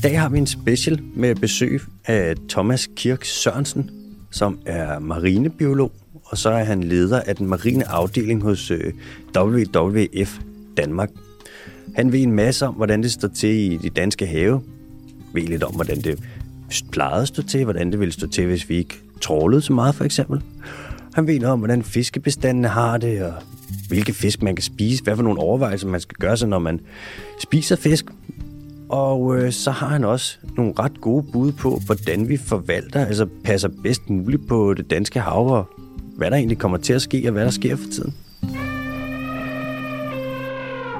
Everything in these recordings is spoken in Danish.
dag har vi en special med besøg af Thomas Kirk Sørensen, som er marinebiolog, og så er han leder af den marine afdeling hos øh, WWF Danmark. Han ved en masse om, hvordan det står til i de danske have, ved lidt om, hvordan det plejede at stå til, hvordan det ville stå til, hvis vi ikke trålede så meget, for eksempel. Han ved noget om, hvordan fiskebestandene har det, og hvilke fisk man kan spise, hvad for nogle overvejelser man skal gøre sig, når man spiser fisk. Og øh, så har han også nogle ret gode bud på, hvordan vi forvalter, altså passer bedst muligt på det danske hav, og hvad der egentlig kommer til at ske, og hvad der sker for tiden.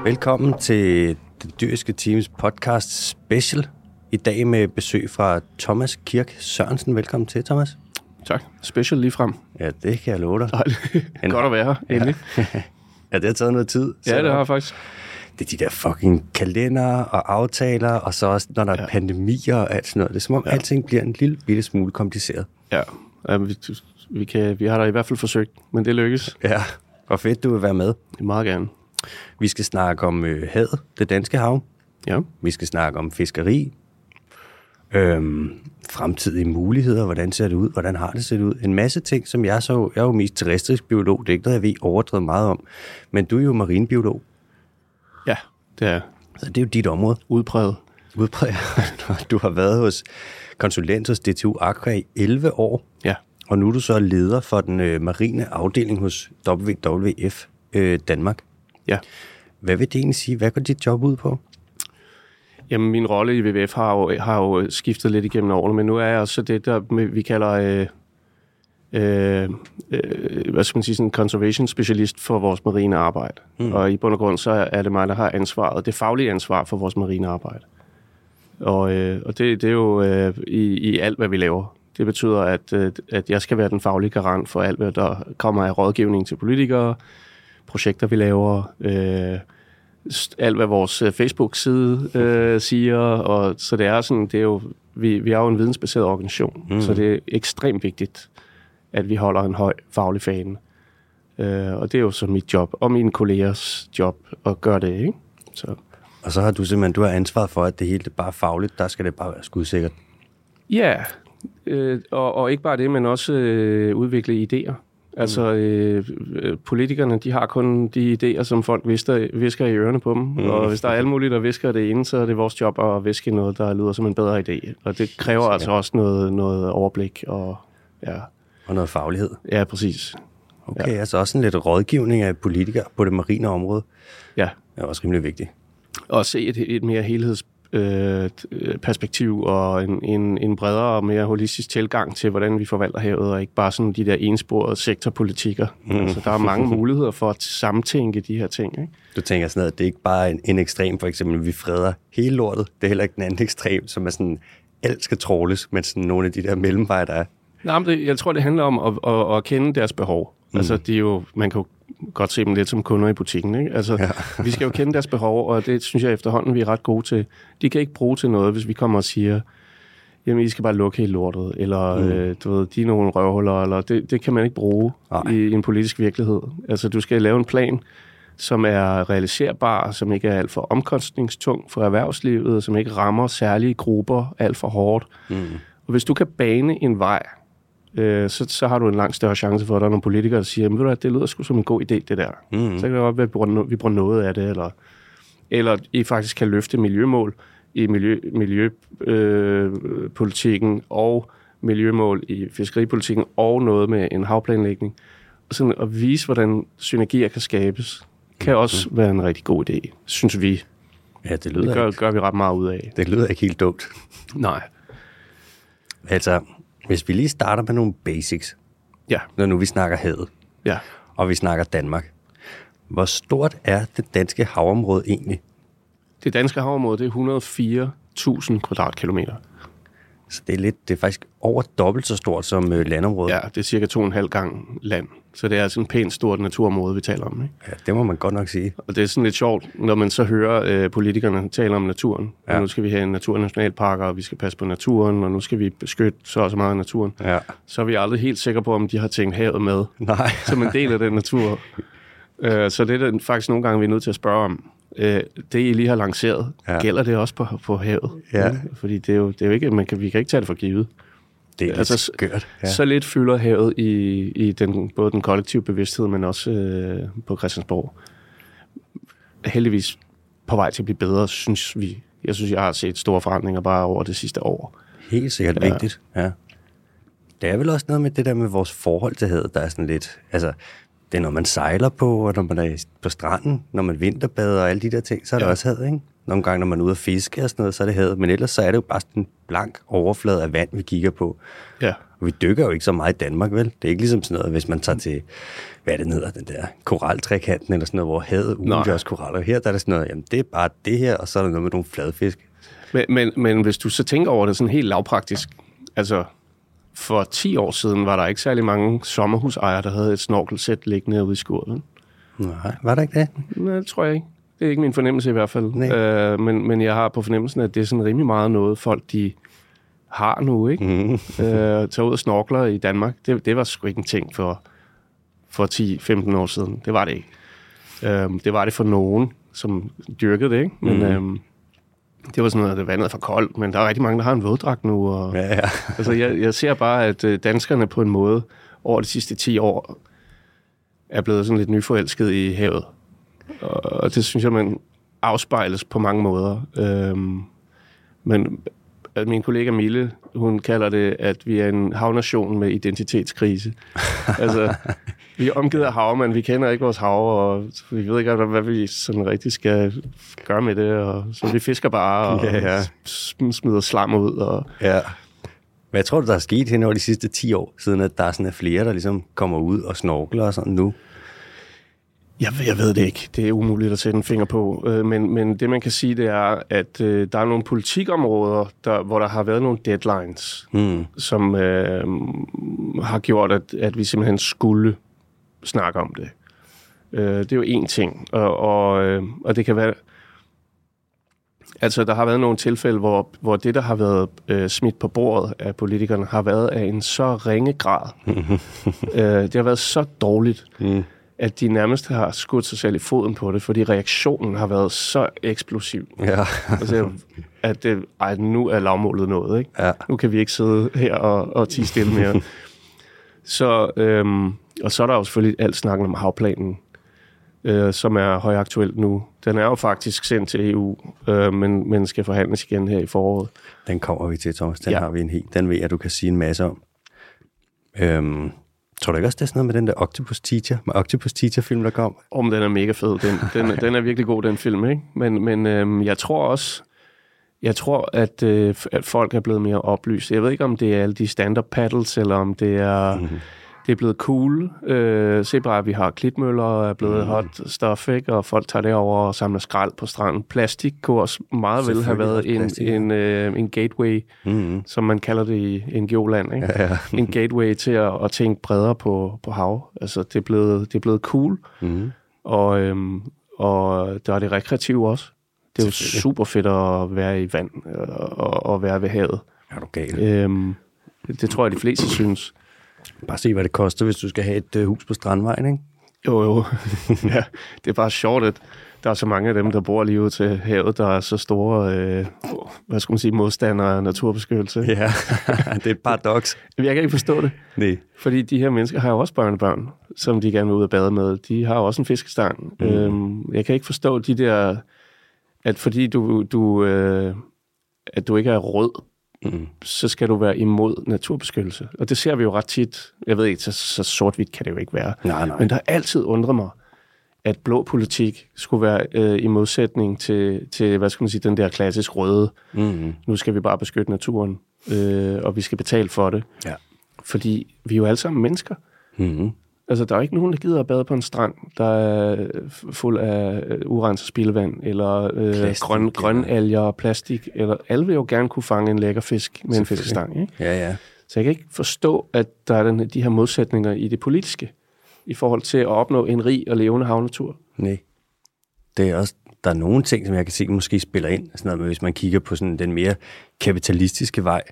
Velkommen til den dyriske teams podcast special. I dag med besøg fra Thomas Kirk Sørensen. Velkommen til, Thomas. Tak. Special lige frem. Ja, det kan jeg love dig. Godt at være her, endelig. Ja, det har taget noget tid. Ja, det har faktisk. Det er de der fucking kalender og aftaler, og så også, når der er Ja. pandemier og alt sådan noget. Det er som om, ja. Alting bliver en lille bitte smule kompliceret. Ja, ja vi, vi, kan, vi har da i hvert fald forsøgt, men det lykkes. Ja, og fedt, du vil være med. Meget gerne. Vi skal snakke om øh, havet, det danske hav. Ja. Vi skal snakke om fiskeri. Øhm, fremtidige muligheder, hvordan ser det ud, hvordan har det set ud. En masse ting, som jeg så, jeg er jo mest terrestrisk biolog, det er ikke noget, jeg ved overdrevet meget om. Men du er jo marinebiolog, Ja, det er så det er jo dit område. udpræget. Udpræget. Du har været hos konsulent hos DTU Aqua i 11 år, Ja. og nu er du så leder for den øh, marine afdeling hos WWF øh, Danmark. Ja. Hvad vil det egentlig sige? Hvad går dit job ud på? Jamen, min rolle i WWF har jo, har jo skiftet lidt igennem årene, men nu er jeg også det, der vi kalder, øh, øh, øh, hvad skal man sige, sådan en conservation specialist for vores marine arbejde. Mm. Og i bund og grund, så er det mig, der har ansvaret, det faglige ansvar for vores marine arbejde. Og, øh, og det, det er jo øh, i, i alt, hvad vi laver. Det betyder, at, øh, at jeg skal være den faglige garant for alt, hvad der kommer af rådgivning til politikere, projekter, vi laver, øh, alt, hvad vores øh, Facebook-side øh, siger. Og, så det er sådan, det er jo, vi, vi er jo en vidensbaseret organisation, mm. så det er ekstremt vigtigt, at vi holder en høj faglig fane. Øh, og det er jo så mit job, og mine kollegers job at gøre det, ikke? Så. Og så har du simpelthen du har ansvaret for, at det hele det er bare fagligt. Der skal det bare være skudsikkert. Ja, øh, og, og ikke bare det, men også øh, udvikle idéer. Altså, øh, øh, politikerne, de har kun de idéer, som folk visker, visker i ørerne på dem. Mm. Og hvis der er alt muligt, der visker det ene, så er det vores job at viske noget, der lyder som en bedre idé. Og det kræver altså også noget, noget overblik. Og, ja, Og noget faglighed. ja, præcis. Okay, ja. altså også en lidt rådgivning af politikere på det marine område. Ja, er også rimelig vigtigt. og se et, et mere helhedsperspektiv og en, en, en bredere og mere holistisk tilgang til, hvordan vi forvalter havet, og ikke bare sådan de der ensporede sektorpolitikker. Mm. Altså, der er mange muligheder for at samtænke de her ting. Ikke? Du tænker sådan noget, at det er ikke bare en, en ekstrem, for eksempel, vi freder hele lortet. Det er heller ikke den anden ekstrem, som er sådan, alt skal tråles, men sådan nogle af de der mellemveje, der er. Nej, men det, jeg tror, det handler om at, at, at kende deres behov. Mm. Altså, de er jo, man kan jo godt se dem lidt som kunder i butikken. Ikke? Altså, ja. vi skal jo kende deres behov, og det synes jeg efterhånden, vi er ret gode til. De kan ikke bruge til noget, hvis vi kommer og siger, jamen, I skal bare lukke hele lortet, eller mm. øh, du ved, de er nogle røvhuller, eller det, det kan man ikke bruge Nej. i, i en politisk virkelighed. Altså, du skal lave en plan, som er realiserbar, som ikke er alt for omkostningstung for erhvervslivet, som ikke rammer særlige grupper alt for hårdt. Mm. Og hvis du kan bane en vej, øh, så, så har du en langt større chance for, at der er nogle politikere, der siger, "Men ved du hvad, det lyder sgu som en god idé, det der. Mm. Så kan det godt være, at vi bruger, no- vi bruger noget af det, eller, eller I faktisk kan løfte miljømål i miljøpolitikken miljø, øh, politikken og miljømål i fiskeripolitikken, og noget med en havplanlægning. Og sådan at vise, hvordan synergier kan skabes, kan også være en rigtig god idé, synes vi. Ja, det lyder, Det gør, ikke, gør vi ret meget ud af. det lyder ikke helt dumt. Nej. Altså, hvis vi lige starter med nogle basics, Ja, når nu vi snakker havet, ja. og vi snakker Danmark. Hvor stort er det danske havområde egentlig? Det danske havområde, det er 104.000 kvadratkilometer. Så det er, lidt, det er faktisk over dobbelt så stort som øh, landområdet. Ja, det er cirka to og en halv gang land. Så det er altså en pænt stort naturområde, vi taler om. Ikke? ja, det må man godt nok sige. Og det er sådan lidt sjovt, når man så hører øh, politikerne tale om naturen. Ja. Og nu skal vi have en naturnationalparker, og vi skal passe på naturen, og nu skal vi beskytte så og så meget af naturen. Ja. Så er vi aldrig helt sikre på, om de har tænkt havet med Nej. som en del af den natur. Øh, så det er faktisk nogle gange, vi er nødt til at spørge om. Øh, det, I lige har lanceret, Ja. gælder det også på, på havet? Ja. Fordi det er jo, det er jo ikke, man kan, vi kan ikke tage det for givet. Det er Altså, skørt. Ja. Ja. Så lidt fylder havet i, i den, både den kollektive bevidsthed, men også øh, på Christiansborg. Heldigvis på vej til at blive bedre, synes vi. Jeg synes, jeg har set store forandringer bare over det sidste år. Helt sikkert Ja. vigtigt, ja. Det er vel også noget med det der med vores forhold til havet, der er sådan lidt... Altså, det er når man sejler på, og når man er på stranden, når man vinterbader og alle de der ting, så er. Ja. der også havet, ikke? Nogle gange, når man er ude at fiske og sådan noget, så er det havet. Men ellers så er det jo bare sådan en blank overflade af vand, vi kigger på. Ja. Og vi dykker jo ikke så meget i Danmark, vel? Det er ikke ligesom sådan noget, hvis man tager til, hvad er det hedder, den der koraltrækanten eller sådan noget, hvor havet udgørs koraller. Her der er det sådan noget, jamen det er bare det her, og så er der noget med nogle fladfisk. Men, men, men hvis du så tænker over det sådan helt lavpraktisk, altså for 10 år siden var der ikke særlig mange sommerhusejere, der havde et snorkelsæt liggende ude i skurven. Nej, var der ikke det? Nej, det tror jeg ikke. Det er ikke min fornemmelse i hvert fald. Nej. Øh, men, men jeg har på fornemmelsen, at det er sådan rimelig meget noget, folk de har nu, ikke? Mm. øh, tage ud og snorkler i Danmark, det, det var sgu ikke en ting for, for 10-15 år siden. Det var det ikke. Øh, det var det for nogen, som dyrkede det, ikke? Men Mhm. øh, det var sådan noget, at det vandet er for koldt, men der er rigtig mange, der har en våddragt nu. Og, Ja, ja. Altså, jeg, jeg ser bare, at øh, danskerne på en måde over de sidste 10 år er blevet sådan lidt nyforelsket i havet. Og det synes jeg, man afspejles på mange måder. Øhm, men at min kollega Mille, hun kalder det, at vi er en havnation med identitetskrise. altså, vi er omgivet af hav, men vi kender ikke vores hav, og vi ved ikke, hvad vi sådan rigtig skal gøre med det. Og, så vi fisker bare og Ja, ja. sm- smider slam ud. Og, ja. Hvad tror du, der er sket hen over de sidste 10 år, siden at der er sådan er flere, der ligesom kommer ud og snorkler og sådan nu? Jeg, jeg ved det ikke. Det er umuligt at sætte en finger på. Øh, Men, men det, man kan sige, det er, at øh, der er nogle politikområder, der, hvor der har været nogle deadlines, Mm. som øh, har gjort, at, at vi simpelthen skulle snakke om det. Øh, det er jo én ting. Og, og, øh, og det kan være... Altså, der har været nogle tilfælde, hvor, hvor det, der har været øh, smidt på bordet af politikerne, har været af en så ringe grad. øh, det har været så dårligt, Mm. At de nærmest har skudt sig selv i foden på det, fordi reaktionen har været så eksplosiv. Ja. Altså, at det, ej, nu er lavmålet noget, ikke? ja. Nu kan vi ikke sidde her og, og tige stille mere. så, øhm, og så er der jo selvfølgelig alt snakken om havplanen, øh, som er højaktuelt nu. Den er jo faktisk sendt til EU, øh, men, men skal forhandles igen her i foråret. Den kommer vi til, Thomas. Den. Ja. har vi en helt. Den ved jeg, du kan sige en masse om. Øhm, tror du ikke også, det er sådan noget med den der Octopus Teacher, med Octopus Teacher-film, der kom? Om den er mega fed. Den, den, den er virkelig god, den film, ikke? Men, men øhm, jeg tror også, jeg tror, at, øh, at folk er blevet mere oplyst. Jeg ved ikke, om det er alle de stand-up paddles, eller om det er, Mhm. mm-hmm. Det er blevet cool. Øh, se bare, at vi har klitmøller, er blevet mm. hot stuff, ikke? Og folk tager det over og samler skrald på stranden. Plastik kunne også meget vel have været en, plastik, ja. en, øh, en gateway, Mm-hmm. som man kalder det i NGO-land, ikke? Ja, ja. en gateway til at, at tænke bredere på, på hav. Altså, det er blevet, det er blevet cool. Mm-hmm. Og, øhm, og der er det rekreative også. Det er jo super fedt at være i vand øh, og, og være ved havet. Er du gal? Øhm, det tror jeg, de fleste synes. Bare se, hvad det koster, hvis du skal have et øh, hus på Strandvejen, ikke? Jo, jo. ja, det er bare sjovt, at der er så mange af dem, der bor lige ud til havet, der er så store, øh, hvad skal man sige, modstandere af naturbeskyttelse. Ja, det er et paradoks. Jeg kan ikke forstå det, Nej. fordi de her mennesker har jo også børnebørn, som de gerne vil ud og bade med. De har jo også en fiskestang. Mm. Øhm, jeg kan ikke forstå de der, at fordi du, du, øh, at du ikke er rød, Mm. så skal du være imod naturbeskyttelse. Og det ser vi jo ret tit. Jeg ved ikke, så, så sort-hvidt kan det jo ikke være. Nej, nej. Men der har altid undret mig, at blå politik skulle være øh, i modsætning til, til, hvad skal man sige, den der klassisk røde. Mm. Nu skal vi bare beskytte naturen, øh, og vi skal betale for det. Ja. Fordi vi er jo alle sammen mennesker. Mm. Altså, der er ikke nogen, der gider at bade på en strand, der er fuld af øh, urenset spildevand, eller øh, Plastik, grøn, grønalger og plastik. Eller, alle vil jo gerne kunne fange en lækker fisk med en fiskestang. Ikke? Ja, ja. Så jeg kan ikke forstå, at der er den, de her modsætninger i det politiske, i forhold til at opnå en rig og levende havnatur. Nej. Det er også, der er nogle ting, som jeg kan se måske spiller ind. Sådan noget hvis man kigger på sådan den mere kapitalistiske vej,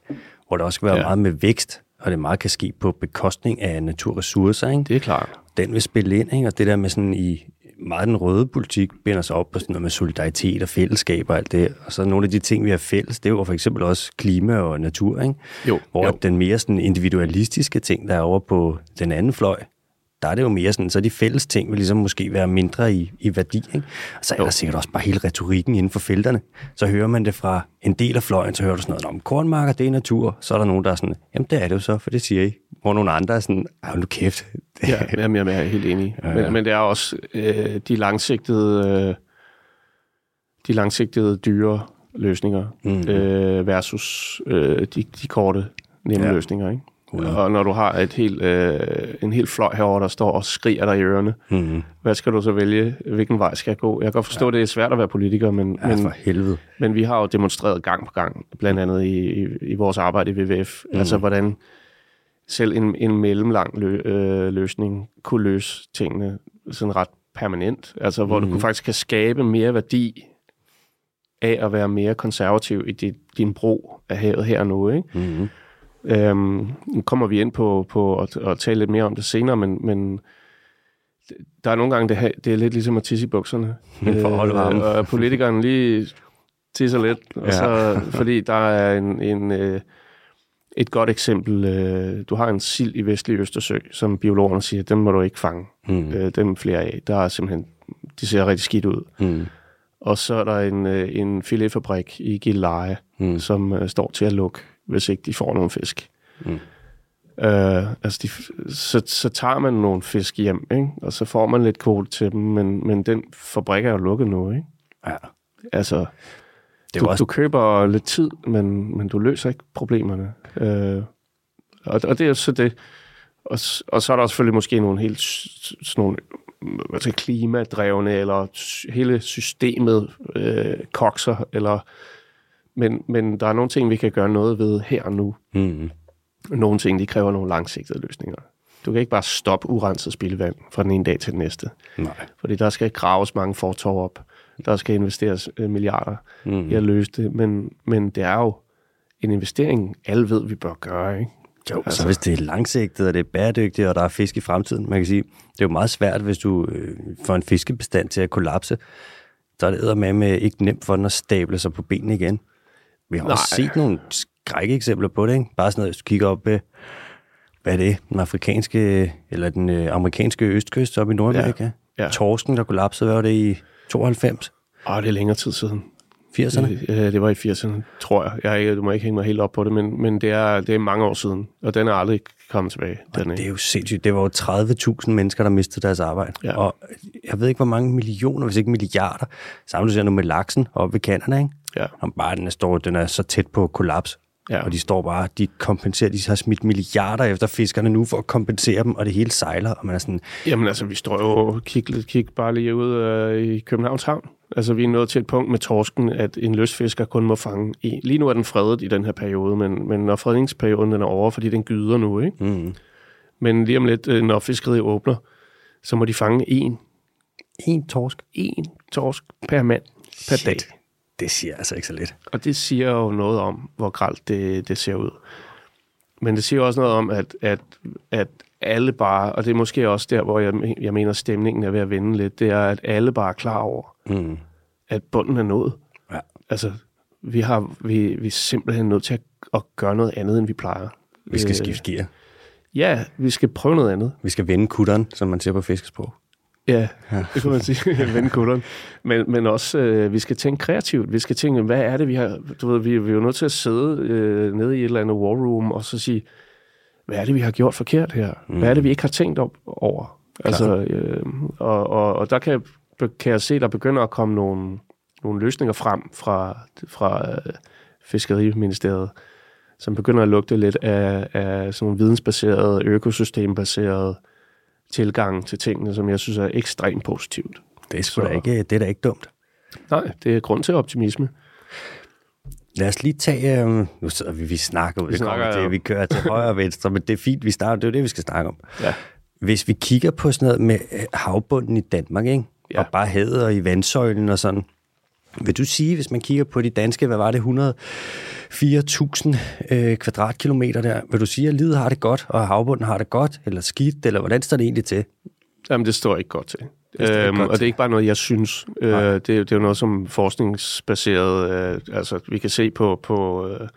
hvor der også skal være. Ja. meget med vækst, og det meget kan ske på bekostning af naturressourcer. Ikke? Det er klart. Den vil spille ind, ikke? og det der med sådan i meget den røde politik binder sig op på sådan noget med solidaritet og fællesskab og alt det. Og så nogle af de ting, vi har fælles, det er jo for eksempel også klima og natur, ikke? Jo, Hvor jo. den mere sådan individualistiske ting, der er over på den anden fløj, der er det jo mere sådan, så de fælles ting vil ligesom måske være mindre i, i værdi. Ikke? Og så er der sikkert også bare hele retorikken inden for felterne. Så hører man det fra en del af fløjen, så hører du sådan noget om kornmarker, det er natur. Så er der nogen, der er sådan, jamen det er det jo så, for det siger I. Hvor nogle andre er sådan, ej nu kæft. Det, Ja, jamen, jeg er helt enig. Ja, ja. Men, men det er også øh, de langsigtede, øh, de langsigtede dyre løsninger mm. øh, versus øh, de, de korte, nemme ja. løsninger. Ikke? Hundrede. Og når du har et helt, øh, en helt fløj herovre, der står og skriger dig i ørerne, mm, hvad skal du så vælge? Hvilken vej skal jeg gå? Jeg kan godt forstå, ja. det er svært at være politiker, men, ja, for men, helvede. men vi har jo demonstreret gang på gang, blandt andet i, i, i vores arbejde i WWF, mm. altså hvordan selv en, en mellemlang lø, øh, løsning kunne løse tingene sådan ret permanent. Altså hvor mm. du faktisk kan skabe mere værdi af at være mere konservativ i dit, din brug af havet her og nu. Ikke? Mm, Øhm, nu kommer vi ind på, på at, at tale lidt mere om det senere, men, men der er nogle gange, det, det er lidt ligesom at tisse i bukserne. For holde varmen. Øh, og politikeren lige tisser lidt, og Ja. så, fordi der er en, en, øh, et godt eksempel. Øh, du har en sild i vestlig Østersø, som biologerne siger, den må du ikke fange. mm, Øh, dem flere af. Der er simpelthen, de ser rigtig skidt ud. mm, Og så er der en, øh, en filetfabrik i Gilleleje, mm. som øh, står til at lukke, hvis ikke de får nogen fisk. Mm. Øh, altså de, så, så tager man nogle fisk hjem, ikke? og så får man lidt kvote til dem, men, men den fabrik er jo lukket nu. Ikke? ja. Altså, Det du, også, du køber lidt tid, men, men du løser ikke problemerne. Øh, og, og det er jo så det. Og, og så er der selvfølgelig måske nogle helt sådan nogle jeg, klimadrevne, eller hele systemet øh, kokser, eller, men, men der er nogle ting, vi kan gøre noget ved her og nu. mm, Nogle ting, de kræver nogle langsigtede løsninger. Du kan ikke bare stoppe urenset spildevand fra den ene dag til den næste. nej. Fordi der skal graves mange fortov op. Der skal investeres øh, milliarder Mm. i at løse det. Men, men det er jo en investering, alle ved, vi bør gøre. Ikke? Jo, altså, så hvis det er langsigtet, og det er bæredygtigt, og der er fisk i fremtiden, man kan sige, det er jo meget svært, hvis du øh, får en fiskebestand til at kollapse, så er det med med ikke nemt for den at stable sig på benene igen. Vi har Nej. også set nogle skrække eksempler på det, ikke? Bare sådan noget, hvis du kigger op, øh, hvad er det, den afrikanske, eller den øh, amerikanske østkyst op i Nordamerika. Ja. Ja. Torsken, der kollapsede, var det i 92? Åh, det er længere tid siden. 80'erne? Øh, det var i 80'erne, tror jeg. jeg du må ikke hænge mig helt op på det, men, men det, er, det er mange år siden, og den er aldrig kommet tilbage. Den Det er. jo sindssygt. Det var jo 30.000 mennesker, der mistede deres arbejde. Ja. Og jeg ved ikke, hvor mange millioner, hvis ikke milliarder, ser nu med laksen oppe ved Canada, ikke? Ja. Og bare den er, står, den er så tæt på kollaps. Ja. Og de står bare, de kompenserer, de har smidt milliarder efter fiskerne nu for at kompensere dem, og det hele sejler, og man er sådan, Jamen altså, vi står jo og kig, lidt- kig bare lige ud øh, i Københavns Havn. Altså, vi er nået til et punkt med torsken, at en lystfisker kun må fange en. Lige nu er den fredet i den her periode, men, men når fredningsperioden den er over, fordi den gyder nu, ikke? mm, Men lige om lidt, øh, når fiskeriet åbner, så må de fange en, en torsk. en torsk per mand per Shit. dag. Det siger altså ikke så lidt. Og det siger jo noget om, hvor gralt det, det ser ud. Men det siger også noget om, at, at, at alle bare, og det er måske også der, hvor jeg, jeg mener, stemningen er ved at vende lidt, det er, at alle bare er klar over, Mm, at bunden er nået. ja. Altså, vi, har, vi, vi er simpelthen nødt til at, at gøre noget andet, end vi plejer. Vi skal Øh, skifte gear. Ja, vi skal prøve noget andet. Vi skal vende kutteren, som man siger på fiskesprog. Ja, det kan man sige. Vende kutteren. Men, men også, øh, vi skal tænke kreativt. Vi skal tænke, hvad er det, vi har... Du ved, vi, vi er jo nødt til at sidde øh, nede i et eller andet war room, og så sige, hvad er det, vi har gjort forkert her? Mm. Hvad er det, vi ikke har tænkt op over? Altså, øh, og, og, og der kan, kan jeg se, der begynder at komme nogle, nogle løsninger frem fra, fra øh, Fiskeriministeriet, som begynder at lugte lidt af, af sådan nogle vidensbaserede, økosystembaserede tilgang til tingene, som jeg synes er ekstremt positivt. Det er, sgu da ikke, det er da ikke dumt. Nej, det er grund til optimisme. Lad os lige tage... Øh, nu sidder vi, vi snakker Vi kommer snakker, til, ja. vi kører til højre og venstre, men det er fint, vi starter, det er det, vi skal snakke om. Ja. Hvis vi kigger på sådan noget med øh, havbunden i Danmark, ikke? Ja. og bare havet og i vandsøjlen og sådan, vil du sige, hvis man kigger på de danske, hvad var det, 104.000 øh, kvadratkilometer der, vil du sige, at livet har det godt, og havbunden har det godt, eller skidt, eller hvordan står det egentlig til? Jamen, det står ikke godt til. Det Øhm, godt. og det er ikke bare noget, jeg synes. Øh, det, det er jo noget, som forskningsbaseret, øh, altså vi kan se på, på øh,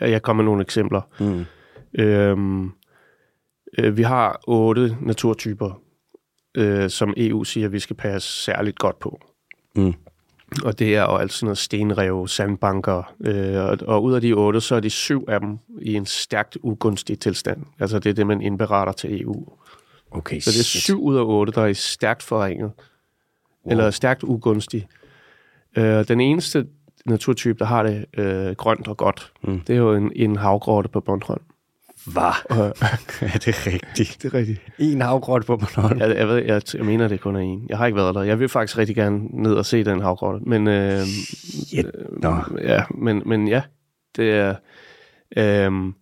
jeg kommer med nogle eksempler. Mm. Øhm, øh, vi har otte naturtyper, øh, som EU siger, vi skal passe særligt godt på. Mm. Og det er jo alt sådan noget stenrev, sandbanker, øh, og, og ud af de otte, så er de syv af dem i en stærkt ugunstig tilstand. Altså det er det, man indberetter til EU. Okay, Så det er shit. syv ud af otte, der er stærkt forringet, wow. eller stærkt ugunstig. Øh, den eneste naturtype, der har det øh, grønt og godt, Mm. det er jo en, en havgrotte på Bornholm. Hvad? er det rigtigt? Det er rigtigt. En havgrot på Bornholm? Jeg, jeg, ved, jeg, jeg mener, det kun er en. Jeg har ikke været der. Jeg vil faktisk rigtig gerne ned og se den havgrotte. Men, øh, Shit. Nå. ja, men, men ja, det er... Øh,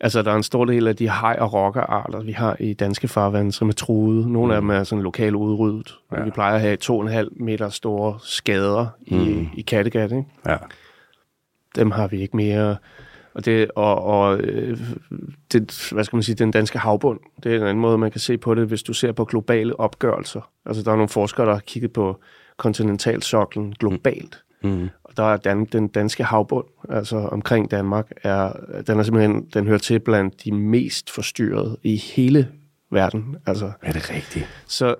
altså, der er en stor del af de hej- og rokkerarter, vi har i danske farvande, som er truede. Nogle mm. af dem er sådan lokalt udryddet. Ja. Ja. Vi plejer at have 2,5 meter store skader i, Mm. i Kattegat. Ikke? Ja. Dem har vi ikke mere. Og, det, og, og øh, det, hvad skal man sige, den danske havbund, det er en anden måde, man kan se på det, hvis du ser på globale opgørelser. Altså, der er nogle forskere, der har kigget på kontinentalsoklen globalt. Mm. Og der er dan, den danske havbund, altså omkring Danmark, er, den er simpelthen, den hører til blandt de mest forstyrrede i hele verden. Altså, Er det rigtigt? så,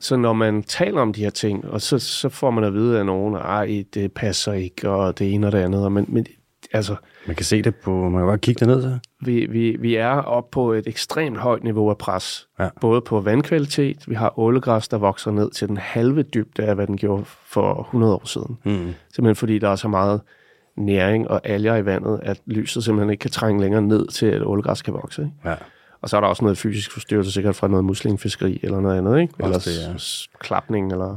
så når man taler om de her ting, og så, så får man at vide af nogen, at det passer ikke, og det ene og det andet. Og Men, men altså, Man kan se det på... Man kan bare kigge derned, så. vi, vi, vi er oppe på et ekstremt højt niveau af pres. Ja. Både på vandkvalitet, vi har ålegræs, der vokser ned til den halve dybde af, hvad den gjorde for 100 år siden. Mm. Simpelthen fordi der er så meget næring og alger i vandet, at lyset simpelthen ikke kan trænge længere ned til, at ålegræs kan vokse. Ikke? Ja. Og så er der også noget fysisk forstyrrelse, sikkert fra noget muslingfiskeri eller noget andet, ikke? Eller det, ja. klapning, eller...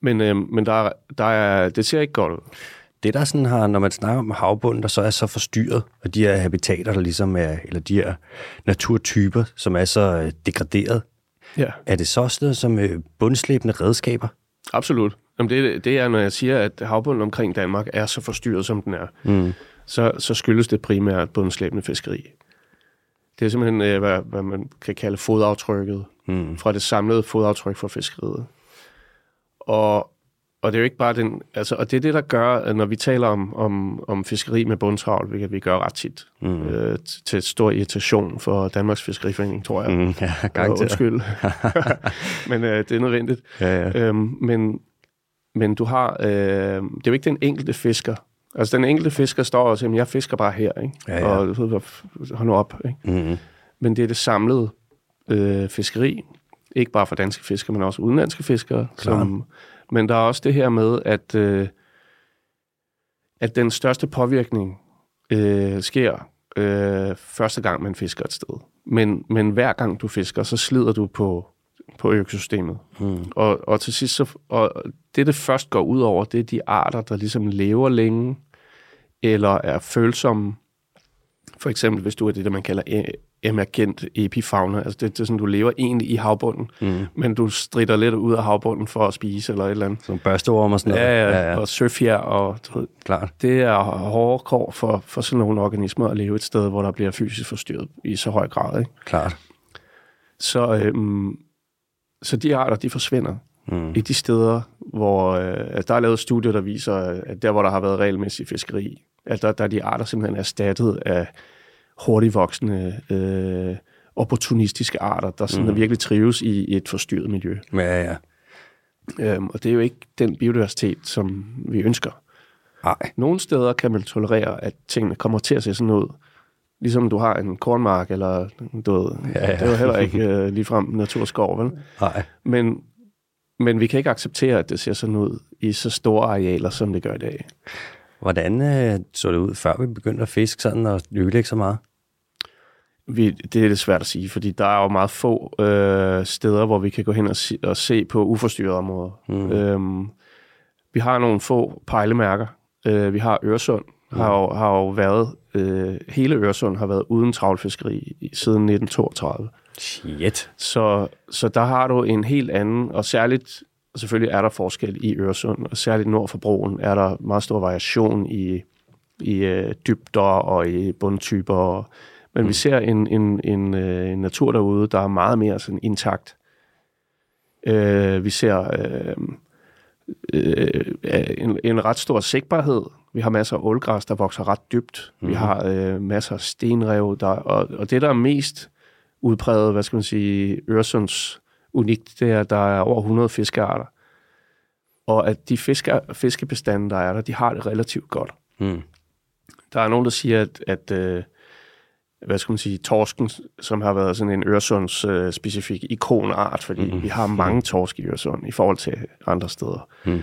Men, øh, men der, er- der er, det ser ikke godt ud. Det der sådan har, når man snakker om havbunden, der så er så forstyrret, og de her habitater, der ligesom er, eller de her naturtyper, som er så øh, degraderet, Ja, er det så noget som øh, bundslæbende redskaber? absolut. Jamen det, det er, når jeg siger, at havbunden omkring Danmark er så forstyrret, som den er, Mm. så, så skyldes det primært bundslæbende fiskeri. Det er simpelthen, øh, hvad, hvad man kan kalde fodaftrykket Mm. fra det samlede fodaftryk fra fiskeriet. Og, og det er jo ikke bare den, altså, og det er det, der gør, når vi taler om, om, om fiskeri med bundtravl, hvilket vi gør ret tit, Mm. øh, til stor irritation for Danmarks Fiskeriforening, tror jeg. Mm. Ja, gang Og til. undskyld. Men øh, det er nødvendigt. Ja, ja. Øhm, men, men du har, øh, det er jo ikke den enkelte fisker. Altså den enkelte fisker står og siger, "Jamen, jeg fisker bare her, ikke? Ja, ja. Og hold nu op, ikke? Mm. Men det er det samlede øh, fiskeri. Ikke bare for danske fiskere, men også udenlandske fiskere. Som, men der er også det her med, at, øh, at den største påvirkning øh, sker øh, første gang, man fisker et sted. Men, men hver gang du fisker, så slider du på, på økosystemet. Mm. Og, og til sidst, så, og det det først går ud over, det er de arter, der ligesom lever længe, eller er følsomme. For eksempel, hvis du er det, der man kalder e- emergent epifauna. Altså det, det er sådan, du lever egentlig i havbunden, Mm. men du strider lidt ud af havbunden for at spise eller et eller andet. Som børsteorm og sådan noget. Ja, ja, ja, ja. og søfjer, og du ved, klart. det er hårde kår for, for sådan nogle organismer at leve et sted, hvor der bliver fysisk forstyrret i så høj grad. Ikke? Klart. Så, øhm, så de arter, de forsvinder. Mm. i de steder, hvor øh, altså, der er lavet studier, der viser, at der, hvor der har været regelmæssig fiskeri, at der, der er de arter simpelthen erstattet af hurtigt voksende, øh, opportunistiske arter, der sådan, mm. virkelig trives i, i et forstyrret miljø. Ja, ja. Øhm, og det er jo ikke den biodiversitet, som vi ønsker. Nej. Nogle steder kan man tolerere, at tingene kommer til at se sådan ud. Ligesom du har en kornmark, eller du ved, Ja, ja. det er jo heller ikke øh, ligefrem naturskov, vel? Nej. Men, men vi kan ikke acceptere, at det ser sådan ud i så store arealer, som det gør i dag. Hvordan øh, så det ud, før vi begyndte at fiske sådan og ødelægge så meget? Vi, det er lidt svært at sige, fordi der er jo meget få øh, steder, hvor vi kan gå hen og, se, og se på uforstyrrede områder. Mm. Øhm, vi har nogle få pejlemærker. Øh, vi har Øresund, har jo, har jo været, øh, hele Øresund har været uden travlfiskeri siden 1932. Shit. Så, så der har du en helt anden, og særligt, selvfølgelig er der forskel i Øresund, og særligt nord for broen er der meget stor variation i, i øh, dybder og i bundtyper. Men mm. vi ser en, en, en, øh, en natur derude, der er meget mere sådan intakt. Øh, vi ser øh, øh, en, en ret stor sigtbarhed. Vi har masser af ålgræs, der vokser ret dybt. Mm. Vi har øh, masser af stenrev, der, og, og det, der er mest udpræget, hvad skal man sige, Øresunds unikt, det er, at der er over 100 fiskearter. Og at de fiske, fiskebestande, der er der, de har det relativt godt. Mm. Der er nogen, der siger, at, at øh, hvad skal man sige, torsken, som har været sådan en Øresunds øh, specifik ikonart, fordi mm-hmm. vi har mange torsk i Øresund i forhold til andre steder, Mm.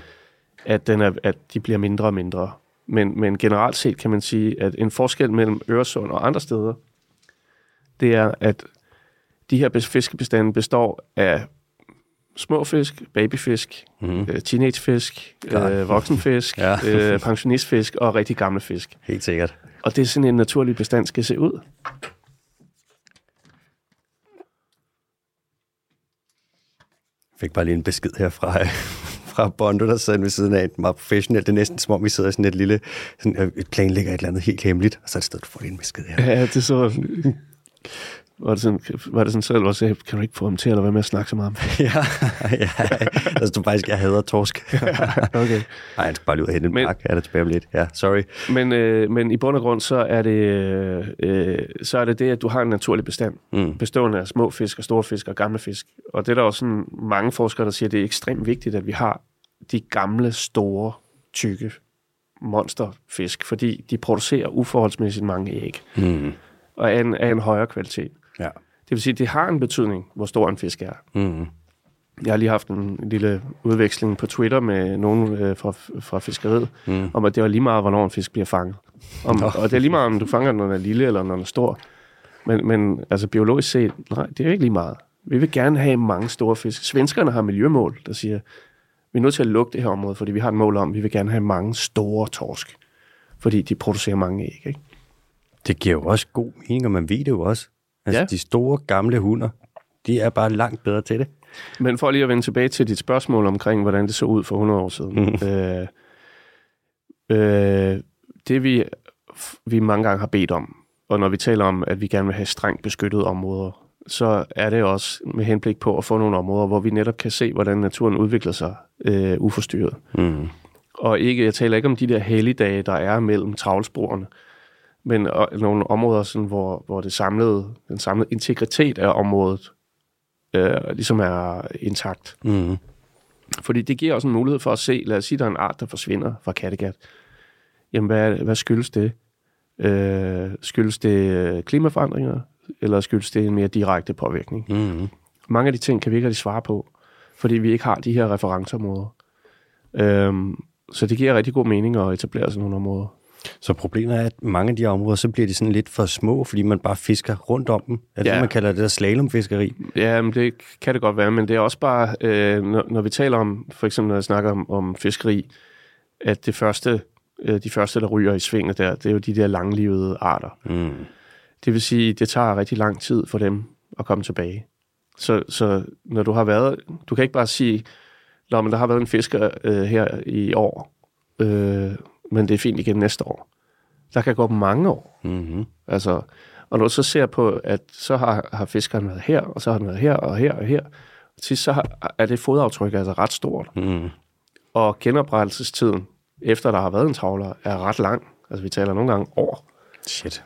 at, den er, at de bliver mindre og mindre. Men, men generelt set kan man sige, at en forskel mellem Øresund og andre steder, det er, at de her bes- fiskebestande består af små fisk, babyfisk, Mm. øh, teenagefisk, øh, voksenfisk, Ja. øh, pensionistfisk og rigtig gamle fisk. Helt sikkert. Og det er sådan en naturlig bestand skal se ud. fik bare lige en besked her fra, fra Bondo, der sidder ved siden af meget professionelt. Det er næsten som om, vi sidder i sådan et lille, sådan, øh, planlægger et eller andet helt hemmeligt, og så er det stedet, lige en besked her. Ja, det så... Var det sådan, var det sådan selv, hvor jeg sagde, kan du ikke få ham til at lade være med at snakke så meget om det? ja, ja, der stod faktisk, jeg hader torsk. okay. Nej, jeg skal bare lige ud og hente en Men- pakke. Er det tilbage om lidt? Ja, sorry. Men, øh, men i bund og grund, så er, det, øh, så er det det, at du har en naturlig bestand, Mm. bestående af små fisk og store fisk og gamle fisk. Og det er der også sådan mange forskere, der siger, at det er ekstremt vigtigt, at vi har de gamle, store, tykke monsterfisk, fordi de producerer uforholdsmæssigt mange æg, Mm. og er en, af en højere kvalitet. Ja. Det vil sige, at det har en betydning, hvor stor en fisk er. Mm. Jeg har lige haft en lille udveksling på Twitter med nogen øh, fra, fra fiskeriet, Mm. om at det var lige meget, hvornår en fisk bliver fanget. Om, Nå. og det er lige meget, om du fanger den, når den er lille eller når den er stor. Men, men altså biologisk set, nej, det er jo ikke lige meget. Vi vil gerne have mange store fisk. Svenskerne har miljømål, der siger, vi er nødt til at lukke det her område, fordi vi har et mål om, at vi vil gerne have mange store torsk. Fordi de producerer mange æg, ikke? Det giver jo også god mening, og man ved det jo også. Altså, Ja. de store, gamle hunder, de er bare langt bedre til det. Men for lige at vende tilbage til dit spørgsmål omkring, hvordan det så ud for 100 år siden. Mhm. Øh, øh, det vi, vi mange gange har bedt om, og når vi taler om, at vi gerne vil have strengt beskyttede områder, så er det også med henblik på at få nogle områder, hvor vi netop kan se, hvordan naturen udvikler sig øh, uforstyrret. Mm. Og ikke, jeg taler ikke om de der helligdage, der er mellem travlsporene, men og, nogle områder, sådan, hvor, hvor det samlede, den samlede integritet af området øh, ligesom er intakt. Mm. Fordi det giver også en mulighed for at se, lad os sige, der er en art, der forsvinder fra Kattegat. Jamen, hvad, hvad skyldes det? Øh, skyldes det klimaforandringer, eller skyldes det en mere direkte påvirkning? Mm. Mange af de ting kan vi ikke rigtig svare på, fordi vi ikke har de her referenceområder. Øhm, så det giver rigtig god mening at etablere sådan nogle områder. Så problemet er, at mange af de her områder, så bliver de sådan lidt for små, fordi man bare fisker rundt om dem. Er det, Ja. man kalder det der slalomfiskeri? Ja, men det kan det godt være, men det er også bare, øh, når, når vi taler om, for eksempel når jeg snakker om, om fiskeri, at det første, øh, de første, der ryger i svinget der, det er jo de der langlivede arter. Mm. Det vil sige, det tager rigtig lang tid for dem at komme tilbage. Så, så når du har været, du kan ikke bare sige, Nå, men der har været en fisker øh, her i år, øh, men det er fint igen næste år. Der kan gå mange år. Mm-hmm. Altså, og når du så ser på, at så har, har fiskeren været her, og så har den været her, og her, og her. Til så har, er det fodaftryk altså ret stort. Mm. Og genoprettelsestiden, efter der har været en travler, er ret lang. Altså, vi taler nogle gange år. Shit.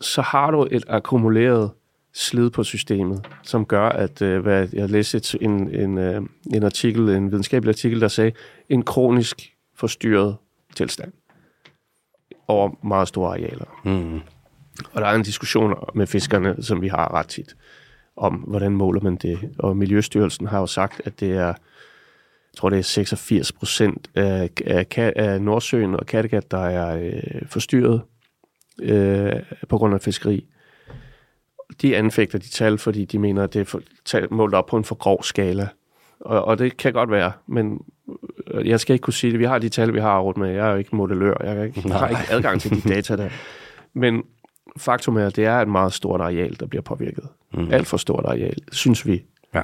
Så har du et akkumuleret slid på systemet, som gør, at øh, hvad, jeg læste et, en, en, øh, en artikel, en videnskabelig artikel, der sagde, en kronisk forstyrret tilstand over meget store arealer. Mm. Og der er en diskussion med fiskerne, som vi har ret tit, om hvordan måler man det. Og Miljøstyrelsen har jo sagt, at det er, jeg tror det er 86 procent af, af, af Nordsøen og Kattegat, der er øh, forstyrret øh, på grund af fiskeri. De anfægter de tal, fordi de mener, at det er for, tal, målt op på en for grov skala. Og, og det kan godt være, men jeg skal ikke kunne sige det. Vi har de tal, vi har rundt med. Jeg er jo ikke modellør. Jeg, kan ikke, jeg har ikke adgang til de data der. Men faktum er, at det er et meget stort areal, der bliver påvirket. Mm. Alt for stort areal, synes vi. Ja.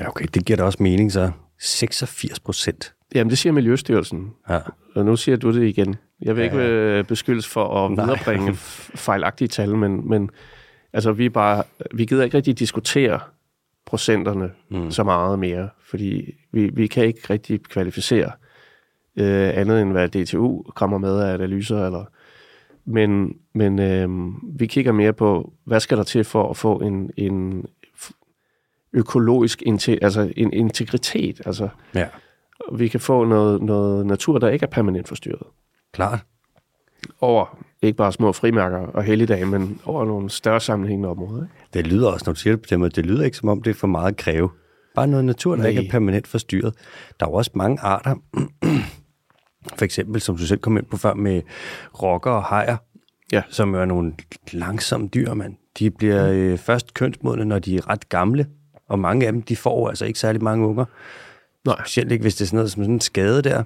Ja, okay. Det giver da også mening, så 86 procent. Jamen, det siger Miljøstyrelsen. Ja. Og nu siger du det igen. Jeg vil Ja, ikke øh, beskyldes for at Nej. viderebringe fejlagtige tal, men, men altså, vi, er bare, vi gider ikke rigtig diskutere procenterne mm. så meget mere, fordi vi, vi kan ikke rigtig kvalificere øh, andet end hvad DTU kommer med af analyser, eller men, men øh, vi kigger mere på, hvad skal der til for at få en, en økologisk altså en integritet. Altså, ja. Vi kan få noget, noget natur, der ikke er permanent forstyrret. Klart. Over ikke bare små frimærker og helligdage, men over nogle større sammenhængende områder. Ikke? Det lyder også, når du siger det på den måde, det lyder ikke som om, det er for meget at kræve. Bare noget natur, der Nej. ikke er permanent forstyrret. Der er jo også mange arter, for eksempel, som du selv kom ind på før, med rokker og hajer, ja. som er nogle langsomme dyr, mand. De bliver øh, først kønsmodne, når de er ret gamle, og mange af dem, de får altså ikke særlig mange unger. Nej. Specielt ikke, hvis det er sådan noget som sådan en skade der.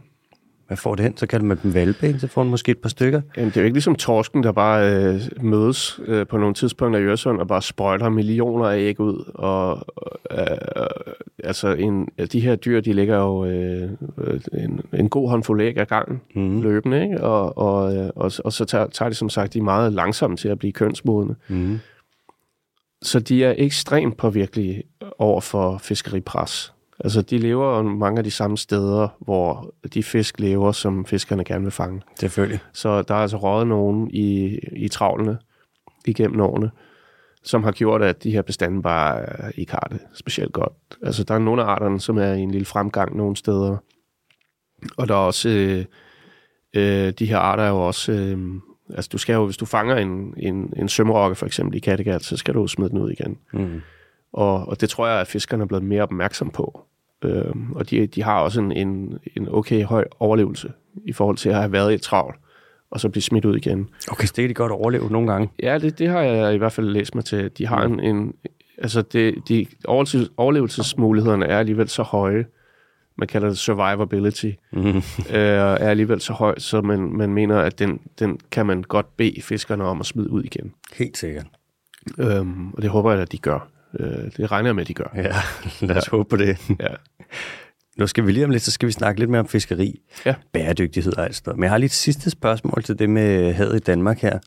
Hvad får det hen? Så kalder man dem valpe, så får man måske et par stykker. Jamen, det er jo ikke ligesom torsken, der bare øh, mødes øh, på nogle tidspunkter i Øresund og bare sprøjter millioner af æg ud. Og, øh, altså, en, de her dyr, de ligger jo øh, en, en god håndfuld æg ad gangen mm. løbende, ikke? Og, og, øh, og, og så tager, tager de som sagt de meget langsomt til at blive kønsmodne. Mm. Så de er ekstremt påvirkelige over for fiskeripres. Altså, de lever mange af de samme steder, hvor de fisk lever, som fiskerne gerne vil fange. Selvfølgelig. Så der er altså røget nogen i, i travlene igennem årene, som har gjort, at de her bestande bare ikke har det specielt godt. Altså, der er nogle af arterne, som er i en lille fremgang nogle steder. Og der er også... Øh, øh, de her arter er jo også... Øh, altså, du skal jo, hvis du fanger en, en, en sømrokke, for eksempel i Kattegat, så skal du smide den ud igen. Mm. Og, og det tror jeg, at fiskerne er blevet mere opmærksom på. Øh, og de, de har også en, en, en okay høj overlevelse i forhold til at have været i et travlt og så blive smidt ud igen. Okay, så det kan de godt overleve nogle gange? Ja, det, det har jeg i hvert fald læst mig til. De har en, en altså det, de overlevelsesmulighederne er alligevel så høje, man kalder det survivability, mm. øh, er alligevel så høj, så man, man mener, at den, den kan man godt bede fiskerne om at smide ud igen. Helt sikkert. Øhm, og det håber jeg, at de gør. Øh, det regner jeg med, at de gør. Ja, lad os ja. håbe på det. ja. Nu skal vi lige om lidt, så skal vi snakke lidt mere om fiskeri, ja. bæredygtighed og alt sådan Men jeg har lige et sidste spørgsmål til det med havet i Danmark her.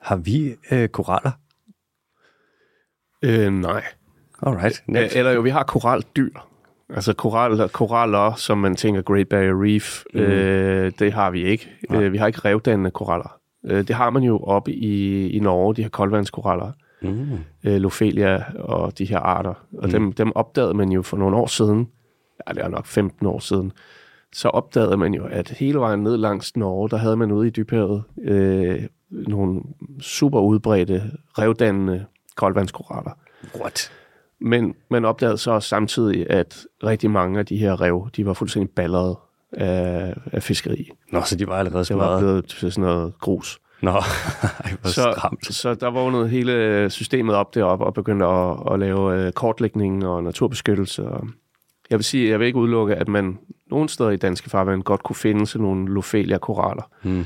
Har vi øh, koraller? Øh, nej. Alright. Next. Eller jo, vi har koraldyr. Altså koraller, koraller, som man tænker Great Barrier Reef, mm. øh, det har vi ikke. Nej. Øh, vi har ikke revdannende koraller. Øh, det har man jo oppe i, i Norge, de her koldvandskoraller mm. øh, Lofelia og de her arter. Og mm. dem, dem opdagede man jo for nogle år siden, ja, det er nok 15 år siden, så opdagede man jo, at hele vejen ned langs Norge, der havde man ude i dybhavet øh, nogle super udbredte, revdannende koldvandskoraller. What? Men man opdagede så også samtidig, at rigtig mange af de her rev, de var fuldstændig ballerede af, af fiskeri. Nå, så de var allerede meget... Det var blevet til sådan noget grus. Nå, Ej, så, stramt. så der vågnede hele systemet op deroppe og begyndte at, at lave øh, kortlægning og naturbeskyttelse. Og jeg vil sige, jeg vil ikke udelukke, at man nogle steder i danske farvand godt kunne finde sådan nogle Lofelia-koraller. Hmm.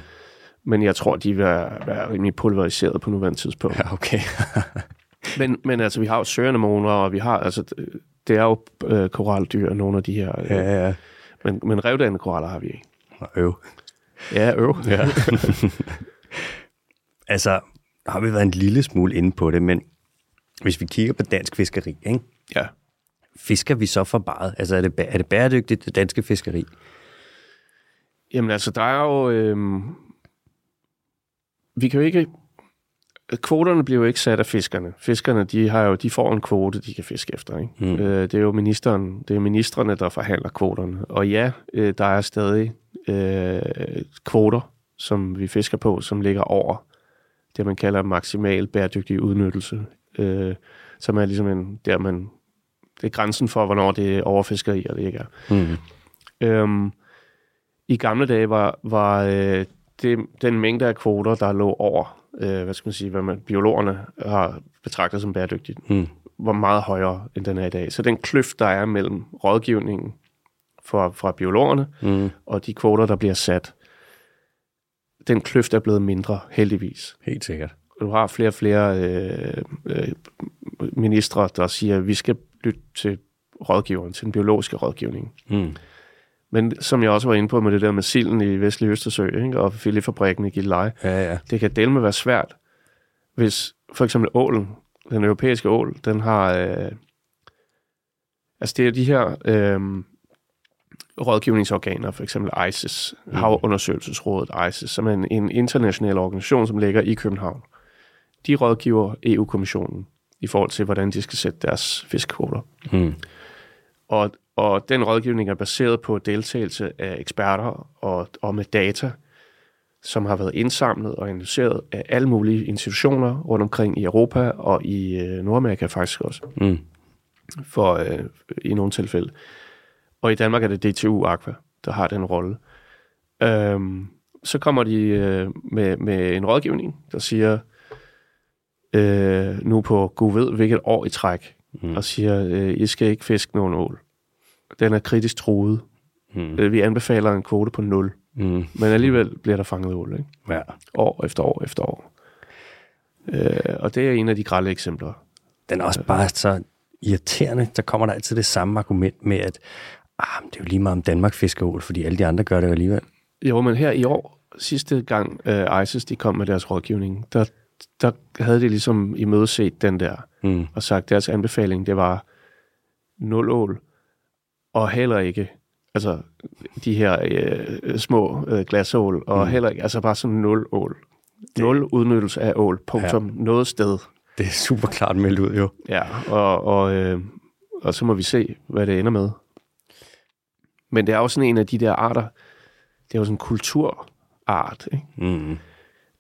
Men jeg tror, de vil være, være rimelig pulveriseret på nuværende tidspunkt. Ja, okay. men, men altså, vi har jo sørenemoner, og vi har, altså, det er jo øh, koraldyr, nogle af de her. Øh, ja, ja. Men, men revdannende koraller har vi ikke. Øv. Ja, øv. Ja. altså, har vi været en lille smule inde på det, men hvis vi kigger på dansk fiskeri, ikke? Ja. fisker vi så for meget? Altså, er det, er det bæredygtigt, det danske fiskeri? Jamen altså, der er jo... Øh, vi kan jo ikke... Kvoterne bliver jo ikke sat af fiskerne. Fiskerne, de, har jo, de får en kvote, de kan fiske efter. Ikke? Mm. Øh, det er jo ministeren, det er ministerne, der forhandler kvoterne. Og ja, øh, der er stadig øh, kvoter, som vi fisker på, som ligger over det, man kalder maksimal bæredygtig udnyttelse, øh, som er ligesom en, der man, det er grænsen for, hvornår det er overfiskeri, og det ikke er. Mm. Øhm, I gamle dage var, var øh, det, den mængde af kvoter, der lå over, øh, hvad skal man sige, hvad man, biologerne har betragtet som bæredygtigt, mm. var meget højere, end den er i dag. Så den kløft, der er mellem rådgivningen fra, fra biologerne mm. og de kvoter, der bliver sat, den kløft er blevet mindre, heldigvis. Helt sikkert. Du har flere og flere øh, øh, ministre, der siger, at vi skal lytte til rådgiveren, til den biologiske rådgivning. Mm. Men som jeg også var inde på med det der med silden i Vestlig Østersø, ikke? og filetfabrikken i Gilleleje, ja, ja. det kan dele med være svært, hvis for eksempel ålen, den europæiske ål, den har, øh, Altså det er de her øh, rådgivningsorganer, for eksempel ICES, mm. Havundersøgelsesrådet ICES, som er en, en international organisation, som ligger i København. De rådgiver EU-kommissionen i forhold til, hvordan de skal sætte deres fiskekvoter. Mm. Og, og den rådgivning er baseret på deltagelse af eksperter og, og med data, som har været indsamlet og analyseret af alle mulige institutioner rundt omkring i Europa og i øh, Nordamerika faktisk også, Mm. for øh, i nogle tilfælde. Og i Danmark er det DTU Aqua, der har den rolle. Øhm, så kommer de øh, med, med en rådgivning, der siger, øh, nu på Gud ved hvilket år i træk, Mm. og siger, øh, I skal ikke fiske nogen ål. Den er kritisk truet. Mm. Øh, Vi anbefaler en kvote på 0, Mm. men alligevel bliver der fanget ål, ikke? Ja. år efter år efter år. Øh, og det er en af de grælde eksempler. Den er også bare så irriterende. Der kommer der altid det samme argument med, at ah, men det er jo lige meget om Danmark fisker ål, fordi alle de andre gør det alligevel. Jo, men her i år, sidste gang uh, ISIS de kom med deres rådgivning, der, der havde de ligesom imødeset den der, Mm. og sagt, deres anbefaling, det var nul ål, og heller ikke, altså de her øh, små øh, glasål, og Mm. heller ikke, altså bare sådan nul ål. Nul udnyttelse af ål, punktum, ja. noget sted. Det er super klart meldt ud, jo. Ja, og, og, øh, og så må vi se, hvad det ender med. Men det er jo sådan en af de der arter, det er jo sådan en kulturart. Ikke? Mm.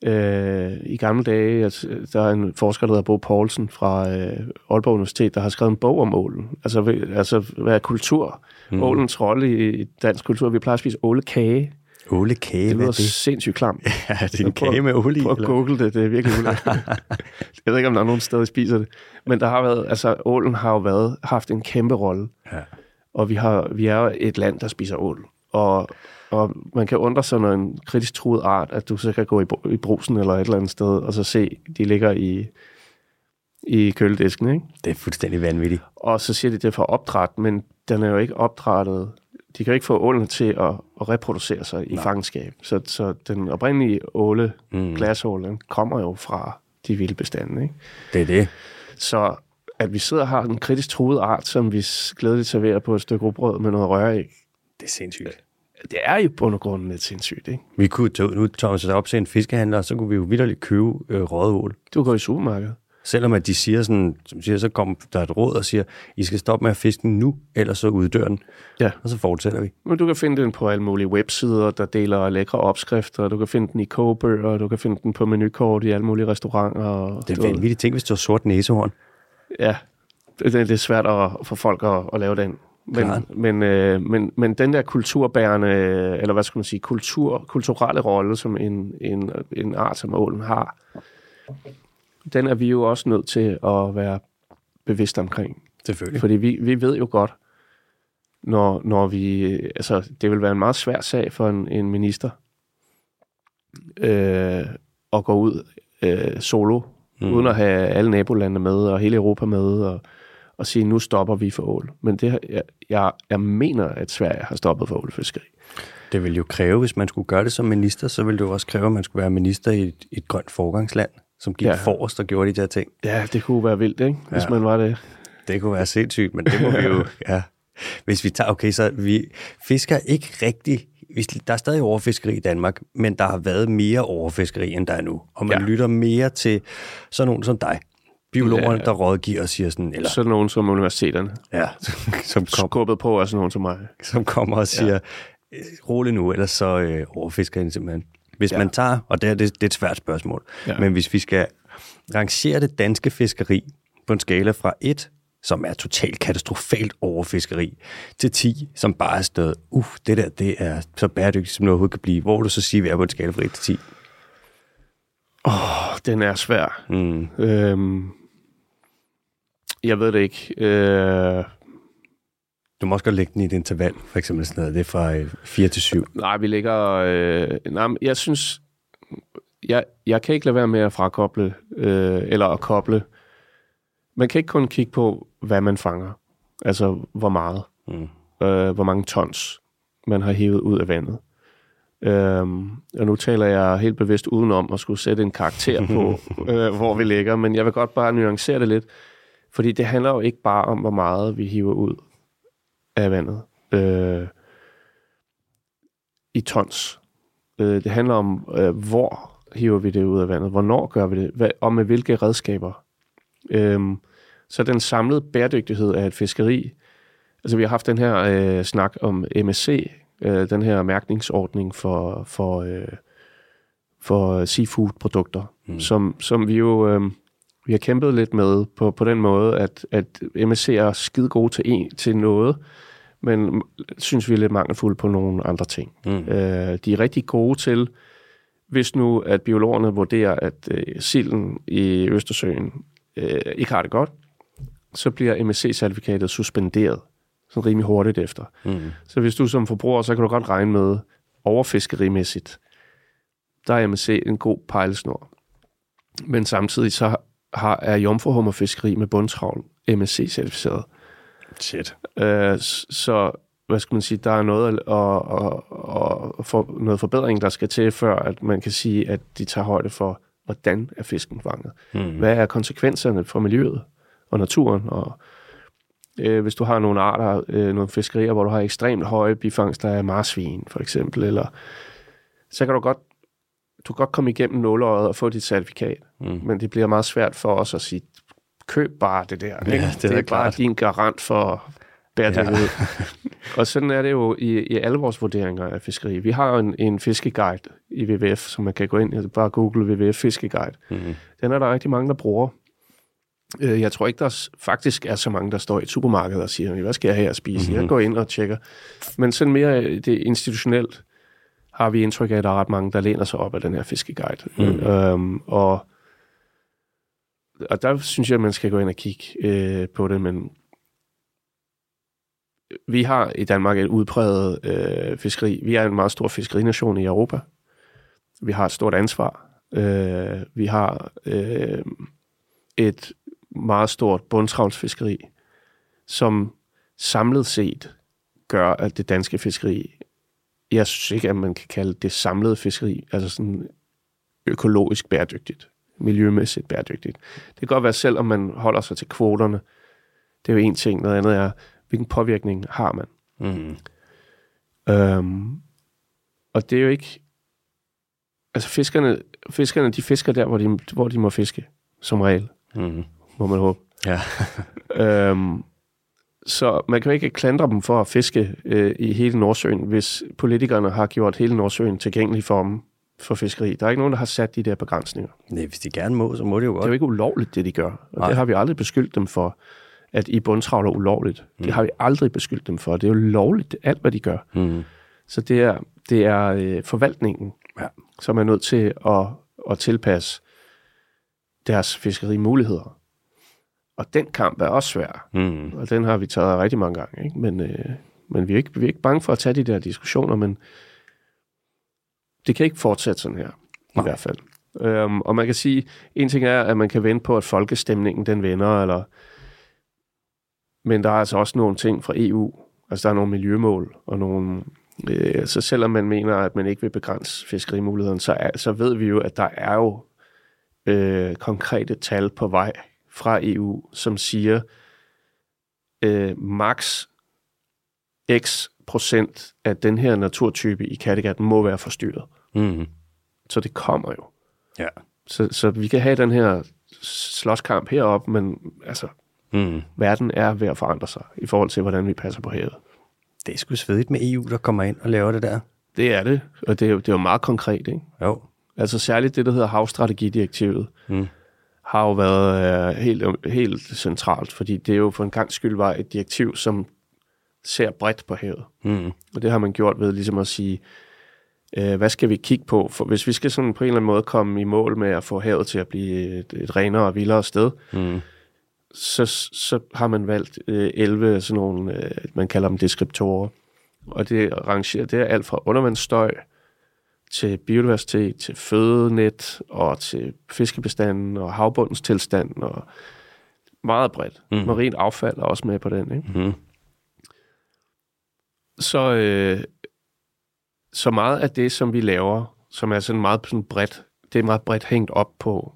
Øh, I gamle dage, altså, der er en forsker, der hedder Bo Poulsen fra øh, Aalborg Universitet, der har skrevet en bog om ålen. Altså, altså hvad er kultur? Mm. Ålens rolle i dansk kultur. Vi plejer at spise ålekage. Ålekage, Det lyder er det? sindssygt klamt. Ja, det er en kage med olie Prøv at google det, det er virkelig ulækkert. Jeg ved ikke, om der er nogen steder, der spiser det. Men der har været, altså ålen har jo været, haft en kæmpe rolle. Ja. Og vi, har, vi er et land, der spiser ål. Og, og man kan undre sig, når en kritisk truet art, at du så kan gå i, i brusen eller et eller andet sted, og så se, de ligger i, i køledisken, ikke? Det er fuldstændig vanvittigt. Og så siger de, det er for opdræt, men den er jo ikke opdrættet. De kan jo ikke få ålen til at, at reproducere sig i Nej. fangenskab. Så, så den oprindelige åle, Mm. mm. glasål, den kommer jo fra de vilde bestande, ikke? Det er det. Så at vi sidder og har en kritisk truet art, som vi glædeligt serverer på et stykke rugbrød med noget røræg, Det er sindssygt. det er jo på grund lidt sindssygt, ikke? Vi kunne tage, nu så op til en fiskehandler, og så kunne vi jo vidderligt købe øh, røget ål. Du går i supermarkedet. Selvom at de siger sådan, som siger, så kommer der et råd og siger, I skal stoppe med at fiske den nu, ellers så uddør den. Ja. Og så fortsætter vi. Men du kan finde den på alle mulige websider, der deler lækre opskrifter. Du kan finde den i kogebøger, du kan finde den på menukort i alle mulige restauranter. og Det du er ved- vanvittigt. Tænk, hvis det var sort næsehorn. Ja, det, det er svært at, for folk at, at lave den. Men, men, øh, men, men den der kulturbærende, eller hvad skal man sige, kultur, kulturelle rolle, som en, en, en art som ålen har, den er vi jo også nødt til at være bevidst omkring. Selvfølgelig. Fordi vi, vi ved jo godt, når, når vi... Altså, det vil være en meget svær sag for en, en minister øh, at gå ud øh, solo, mm. uden at have alle nabolandene med, og hele Europa med, og, og sige, nu stopper vi for ål. Men det, jeg, jeg, jeg mener, at Sverige har stoppet for ålfiskeri. Det vil jo kræve, hvis man skulle gøre det som minister, så ville det jo også kræve, at man skulle være minister i et, et grønt forgangsland, som gik ja. Forrest og gjorde de der ting. Ja, det kunne være vildt, ikke? Hvis Ja. man var det. Det kunne være sindssygt, men det må vi jo... Ja. Hvis vi tager... Okay, så vi fisker ikke rigtig... Der er stadig overfiskeri i Danmark, men der har været mere overfiskeri, end der er nu. Og man ja. Lytter mere til sådan nogen som dig. Biologerne, Ja. der rådgiver og siger sådan... Eller, Sådan nogen som universiteterne. ja, som, kom, Skubbet på af sådan nogen som mig. som kommer og siger, ja. rolig nu, ellers så øh, overfisker den simpelthen. Hvis ja. Man tager, og det er, det, det er et svært spørgsmål. Ja. men hvis vi skal rangere det danske fiskeri på en skala fra 1, som er totalt katastrofalt overfiskeri, til 10, som bare er stået, uh, det der, det er så bæredygtigt, som det overhovedet kan blive. Hvor vil du så sige, vi er på en skala fra 1 til 10? Åh, den er svær. Mm. Øhm, jeg ved det ikke. Øh, Du må også godt lægge den i et interval, for eksempel sådan noget, det er fra øh, 4 til 7. nej, vi ligger... Øh, nej, men jeg synes... Jeg, jeg kan ikke lade være med at frakoble, øh, eller at koble. Man kan ikke kun kigge på, hvad man fanger. Altså, hvor meget. Mm. øh, hvor mange tons man har hævet ud af vandet. Øhm, og nu taler jeg helt bevidst udenom at skulle sætte en karakter på, øh, hvor vi ligger, men jeg vil godt bare nuancere det lidt, fordi det handler jo ikke bare om, hvor meget vi hiver ud. af vandet øh, i tons. Øh, det handler om, øh, hvor hiver vi det ud af vandet, hvornår gør vi det, hvad, og med hvilke redskaber. Øh, så den samlede bæredygtighed af et fiskeri, altså vi har haft den her øh, snak om MSC, øh, den her mærkningsordning for, for, øh, for seafood-produkter, mm. som, som vi jo øh, vi har kæmpet lidt med på, på den måde, at, at MSC er skide gode til, en, til noget, men synes vi er lidt mangelfulde på nogle andre ting. Mm. Øh, de er rigtig gode til, hvis nu at biologerne vurderer, at øh, silden i Østersøen øh, ikke har det godt, så bliver MSC-certifikatet suspenderet så rimelig hurtigt efter. Mm. Så hvis du som forbruger, så kan du godt regne med overfiskerimæssigt, der er MSC en god pejlesnor. Men samtidig så har, er jomfruhummerfiskeri med bundtravl MSC-certificeret. Shit. Øh, så hvad skal man sige, der er noget, og, og, og for, noget forbedring, der skal til, før at man kan sige, at de tager højde for, hvordan er fisken fanget. Mm. Hvad er konsekvenserne for miljøet og naturen? Og øh, hvis du har nogle arter, øh, nogle fiskerier, hvor du har ekstremt høje bifangster af marsvin, for eksempel, eller så kan du godt du kan godt komme igennem nåløjet og få dit certifikat, mm. men det bliver meget svært for os at sige, køb bare det der. Ja, det, det er, er bare din garant for bæredygtighed. Ja. og sådan er det jo i, i alle vores vurderinger af fiskeri. Vi har jo en, en fiskeguide i WWF, som man kan gå ind og bare google WWF fiskeguide. Mm. Den er der rigtig mange, der bruger. Øh, jeg tror ikke, der faktisk er så mange, der står i et supermarked og siger, hvad skal jeg have at spise? Mm-hmm. Jeg går ind og tjekker. Men sådan mere det institutionelt har vi indtryk af, at der er ret mange, der læner sig op af den her fiskeguide. Mm. Øhm, og, og der synes jeg, at man skal gå ind og kigge øh, på det, men vi har i Danmark et udpræget øh, fiskeri. Vi er en meget stor fiskerination i Europa. Vi har et stort ansvar. Øh, vi har øh, et meget stort bundtravlsfiskeri, som samlet set gør, at det danske fiskeri, jeg synes ikke, at man kan kalde det samlede fiskeri, altså sådan økologisk bæredygtigt, miljømæssigt bæredygtigt. Det kan godt være, selv om man holder sig til kvoterne, det er jo en ting, noget andet er, hvilken påvirkning har man. Mm. Øhm, og det er jo ikke... Altså fiskerne, fiskerne de fisker der, hvor de, hvor de må fiske, som regel. Mm. Må man håbe. Ja. øhm, så man kan jo ikke klandre dem for at fiske øh, i hele Nordsøen, hvis politikerne har gjort hele Nordsøen tilgængelig for dem for fiskeri. Der er ikke nogen, der har sat de der begrænsninger. Nej, hvis de gerne må, så må det jo godt. Det er jo ikke ulovligt, det de gør. Og Nej. det har vi aldrig beskyldt dem for at I bundtravler ulovligt. Mm. Det har vi aldrig beskyldt dem for. Det er jo lovligt, alt hvad de gør. Mm. Så det er, det er øh, forvaltningen, ja. som er nødt til at, at tilpasse deres fiskerimuligheder. Og den kamp er også svær. Mm. Og den har vi taget rigtig mange gange. Ikke? Men, øh, men vi, er ikke, vi er ikke bange for at tage de der diskussioner, men det kan ikke fortsætte sådan her, Nej. i hvert fald. Øhm, og man kan sige, en ting er, at man kan vente på, at folkestemningen den vender, eller men der er altså også nogle ting fra EU. Altså der er nogle miljømål og nogle... Øh, så selvom man mener, at man ikke vil begrænse fiskerimulighederne, så, er, så ved vi jo, at der er jo øh, konkrete tal på vej fra EU, som siger, øh, max x procent af den her naturtype i Kattegat må være forstyrret. Mm. Så det kommer jo. Ja. Så, så vi kan have den her slåskamp heroppe, men altså, Mm. Verden er ved at forandre sig i forhold til, hvordan vi passer på havet. Det er sgu svedigt med EU, der kommer ind og laver det der. Det er det, og det er jo, det er jo meget konkret, ikke? Jo. Altså særligt det, der hedder havstrategidirektivet, mm. Har jo været øh, helt, helt centralt, fordi det er jo for en gang skyld var et direktiv, som ser bredt på havet. Mm. Og det har man gjort ved ligesom at sige, øh, hvad skal vi kigge på? For hvis vi skal sådan på en eller anden måde komme i mål med at få havet til at blive et, et renere og vildere sted, mm så, så har man valgt øh, 11 sådan nogle, øh, man kalder dem deskriptorer. Og det rangerer, det er alt fra undervandsstøj til biodiversitet, til fødenet og til fiskebestanden og havbundens tilstand og meget bredt. Mm. Marint affald er også med på den. Ikke? Mm. Så, øh, så meget af det, som vi laver, som er sådan meget sådan bredt, det er meget bredt hængt op på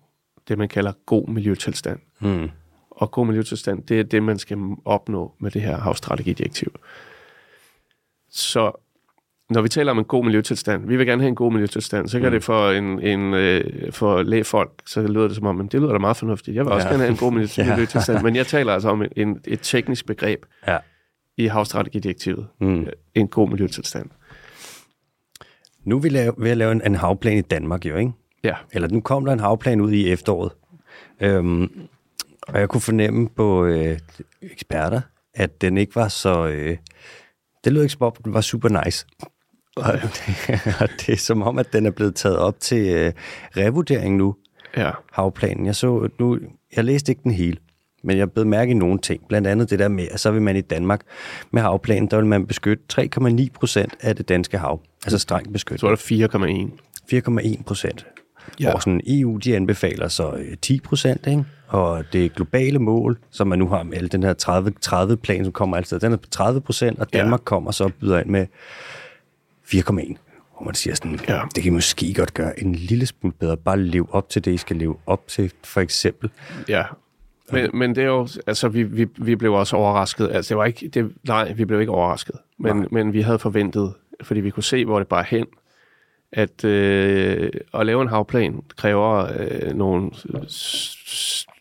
det, man kalder god miljøtilstand. Mm. og god miljøtilstand, det er det, man skal opnå med det her havstrategidirektiv. Så når vi taler om en god miljøtilstand, vi vil gerne have en god miljøtilstand, så kan mm. det for en, en øh, for lægefolk, så lyder det som om, men det lyder da meget fornuftigt. Jeg vil også ja. gerne have en god miljø- ja. miljøtilstand, men jeg taler altså om en, et teknisk begreb ja. i havstrategidirektivet. Mm. En god miljøtilstand. Nu er vi lave, ved at lave en, en havplan i Danmark jo, ikke? Ja. Eller nu kom der en havplan ud i efteråret. Øhm, og jeg kunne fornemme på øh, eksperter, at den ikke var så... Øh, det lød ikke som om, den var super nice. Og, og det er som om, at den er blevet taget op til øh, revurdering nu, ja. havplanen. Jeg så nu, jeg læste ikke den hele, men jeg blev mærke i nogle ting. Blandt andet det der med, at så vil man i Danmark med havplanen, der vil man beskytte 3,9 procent af det danske hav. Altså strengt beskyttet. Så er der 4,1. 4,1 procent. Ja. Hvor sådan EU, de anbefaler så 10 øh, procent, ikke? Og det globale mål, som man nu har med den her 30-plan, som kommer altid, den er på 30 procent, og Danmark ja. kommer så og byder ind med 4,1 hvor man siger sådan, ja. det kan måske godt gøre en lille smule bedre. Bare leve op til det, I skal leve op til, for eksempel. Ja, men, men det er jo, altså vi, vi, vi blev også overrasket. Altså det var ikke, det, nej, vi blev ikke overrasket. Men, men vi havde forventet, fordi vi kunne se, hvor det bare hen, at øh, at lave en havplan kræver øh, nogle,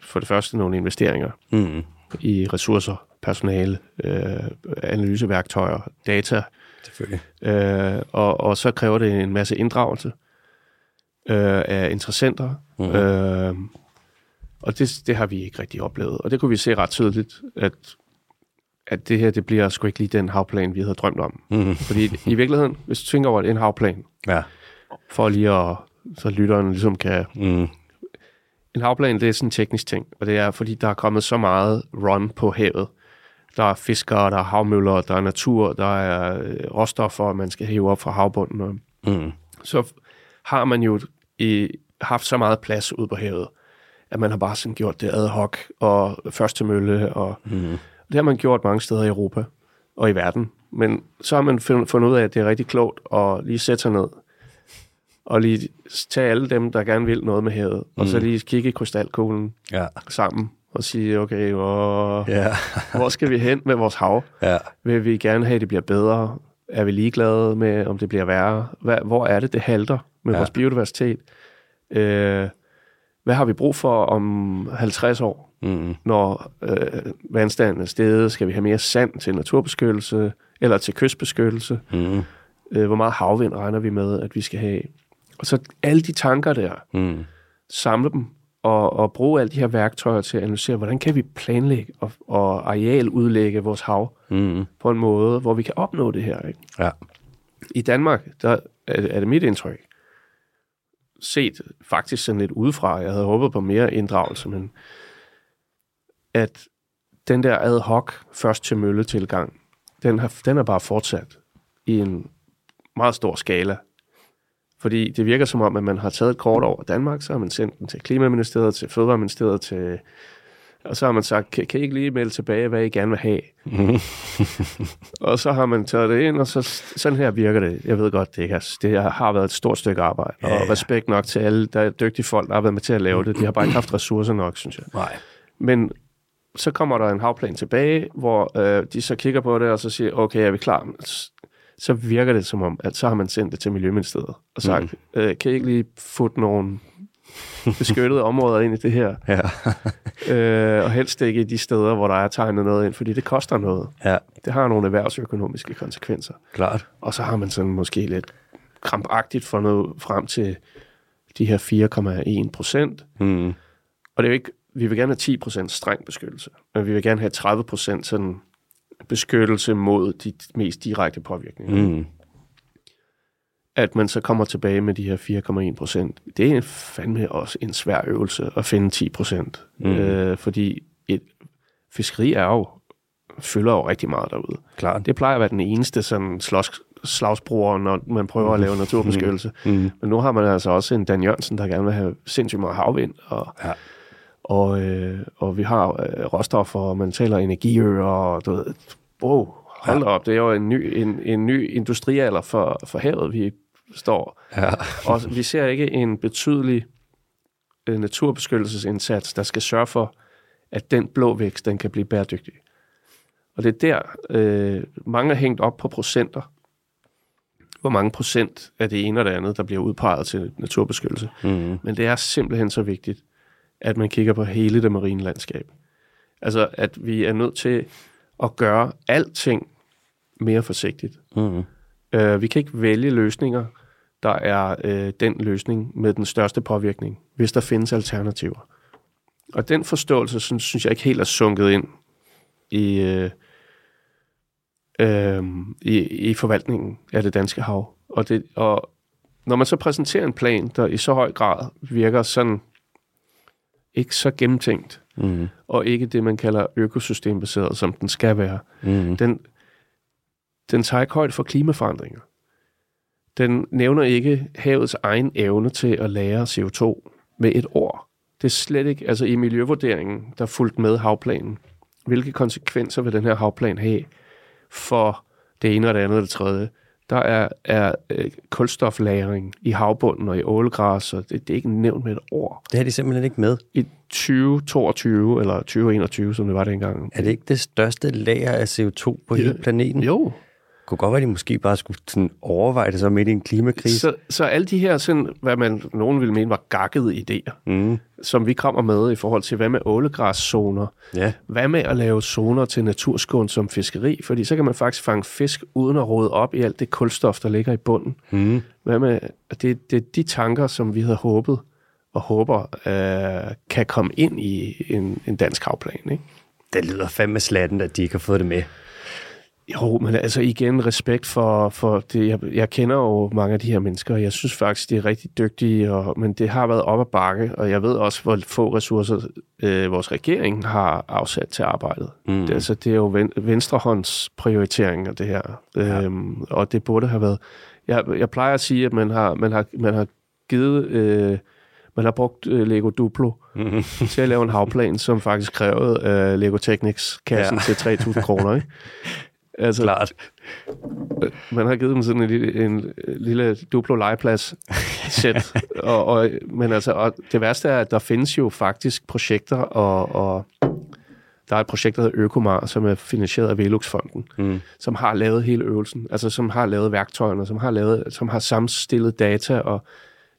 for det første nogle investeringer mm. i ressourcer, personale, øh, analyseværktøjer, data, Selvfølgelig. Øh, og, og så kræver det en masse inddragelse øh, af interessenter. Mm. Øh, og det, det har vi ikke rigtig oplevet. Og det kunne vi se ret tydeligt, at, at det her, det bliver sgu ikke lige den havplan, vi havde drømt om. Mm. Fordi i virkeligheden, hvis du tænker over det, en havplan, ja. for lige at, så lytteren ligesom kan... Mm. En havplan, det er sådan en teknisk ting, og det er, fordi der er kommet så meget run på havet, der er fiskere, der er havmøller, der er natur, der er øh, råstoffer, man skal hæve op fra havbunden. Og mm. Så har man jo i, haft så meget plads ud på havet, at man har bare sådan gjort det ad hoc og først til mølle. Og, mm. Det har man gjort mange steder i Europa og i verden. Men så har man fundet ud af, at det er rigtig klogt at lige sætte sig ned og lige tage alle dem, der gerne vil noget med havet, mm. og så mm. lige kigge i krystalkuglen ja. sammen og sige, okay, hvor, ja. hvor skal vi hen med vores hav? Ja. Vil vi gerne have, at det bliver bedre? Er vi ligeglade med, om det bliver værre? Hvad, hvor er det, det halter med ja. vores biodiversitet? Øh, hvad har vi brug for om 50 år, mm. når øh, vandstanden er steget? Skal vi have mere sand til naturbeskyttelse eller til kystbeskyttelse? Mm. Øh, hvor meget havvind regner vi med, at vi skal have? Og så alle de tanker der, mm. samle dem og, og bruge alle de her værktøjer til at analysere, hvordan kan vi planlægge og, og arealudlægge vores hav mm. på en måde, hvor vi kan opnå det her. Ikke? Ja. I Danmark, der er, er det mit indtryk, set faktisk sådan lidt udefra, jeg havde håbet på mere inddragelse, men at den der ad hoc først til mølle tilgang, den, har, den er bare fortsat i en meget stor skala fordi det virker som om, at man har taget et kort over Danmark, så har man sendt den til Klimaministeriet, til Fødevareministeriet, til, og så har man sagt, kan, kan I ikke lige melde tilbage, hvad I gerne vil have? og så har man taget det ind, og så, sådan her virker det. Jeg ved godt, det, har, det har været et stort stykke arbejde, ja, og respekt nok til alle der er dygtige folk, der har været med til at lave det. De har bare ikke haft ressourcer nok, synes jeg. Nej. Men så kommer der en havplan tilbage, hvor øh, de så kigger på det, og så siger, okay, er vi klar? Så virker det som om, at så har man sendt det til Miljøministeriet og sagt, mm. øh, kan I ikke lige få nogle beskyttede områder ind i det her? Ja. øh, og helst ikke i de steder, hvor der er tegnet noget ind, fordi det koster noget. Ja. Det har nogle erhvervsøkonomiske konsekvenser. Klart. Og så har man sådan måske lidt krampagtigt fundet frem til de her 4,1 procent. Mm. Og det er jo ikke, vi vil gerne have 10 procent streng beskyttelse, men vi vil gerne have 30 procent sådan beskyttelse mod de mest direkte påvirkninger. Mm. At man så kommer tilbage med de her 4,1 procent, det er fandme også en svær øvelse at finde 10 procent. Mm. Øh, fordi et fiskeri er jo, fylder jo rigtig meget derude. Klart. Det plejer at være den eneste sådan slås, slagsbror, når man prøver at lave naturbeskyttelse. Mm. Mm. Men nu har man altså også en Dan Jørgensen, der gerne vil have sindssygt meget havvind, og ja og, øh, og vi har øh, råstoffer, og man taler energiøer, og du ved, wow, hold ja. op, det er jo en ny, en, en ny industrialder for, for havet, vi står. Ja. og vi ser ikke en betydelig øh, naturbeskyttelsesindsats, der skal sørge for, at den blå vækst, den kan blive bæredygtig. Og det er der, øh, mange er hængt op på procenter. Hvor mange procent af det ene og det andet, der bliver udpeget til naturbeskyttelse. Mm. Men det er simpelthen så vigtigt, at man kigger på hele det marine landskab. Altså, at vi er nødt til at gøre alting mere forsigtigt. Mm. Uh, vi kan ikke vælge løsninger, der er uh, den løsning med den største påvirkning, hvis der findes alternativer. Og den forståelse, synes, synes jeg ikke helt er sunket ind i, uh, uh, i, i forvaltningen af det danske hav. Og, det, og når man så præsenterer en plan, der i så høj grad virker sådan ikke så gennemtænkt, Mm. og ikke det, man kalder økosystembaseret, som den skal være, Mm. den, den tager ikke højde for klimaforandringer. Den nævner ikke havets egen evne til at lære CO2 med et ord. Det er slet ikke, altså i miljøvurderingen, der fulgte med havplanen, hvilke konsekvenser vil den her havplan have for det ene og det andet og det tredje. Der er, er øh, kulstoflagring i havbunden og i ålegræs, og det, det er ikke nævnt med et ord. Det er de simpelthen ikke med. I 2022 eller 2021, som det var dengang. Er det ikke det største lager af CO2 på hele planeten? Jo, kunne godt være, at de måske bare skulle sådan overveje det så midt i en klimakrise. Så, så alle de her, sådan, hvad man nogen ville mene var gakkede idéer, Mm. som vi kommer med i forhold til, hvad med ålegræszoner? Ja. Hvad med at lave zoner til naturskån som fiskeri? Fordi så kan man faktisk fange fisk uden at rode op i alt det kulstof, der ligger i bunden. Mm. Hvad med, det, det er de tanker, som vi havde håbet og håber øh, kan komme ind i en, en dansk havplan. Ikke? Det lyder fandme slatten, at de ikke har fået det med. Jo, men altså igen respekt for, for det. Jeg, jeg kender jo mange af de her mennesker, og jeg synes faktisk, de er rigtig dygtige, og, men det har været op ad bakke, og jeg ved også, hvor få ressourcer øh, vores regering har afsat til arbejdet. Mm. Det, altså, det er jo ven, venstrehånds prioritering af det her, Ja. øhm, og det burde have været... Jeg, jeg plejer at sige, at man har, man har, man har givet... Øh, man har brugt øh, Lego Duplo Mm. til at lave en havplan, som faktisk krævede øh, Lego Technics-kassen Ja. ja. til 3.000 kroner. Ikke? Altså, Klart. man har givet dem sådan en lille, en lille duplo legeplads sæt. og, og, men altså, og det værste er, at der findes jo faktisk projekter, og, og der er et projekt, der hedder Økomar, som er finansieret af Velux-fonden, Mm. som har lavet hele øvelsen, altså som har lavet værktøjerne, som har, lavet, som har sammenstillet data, og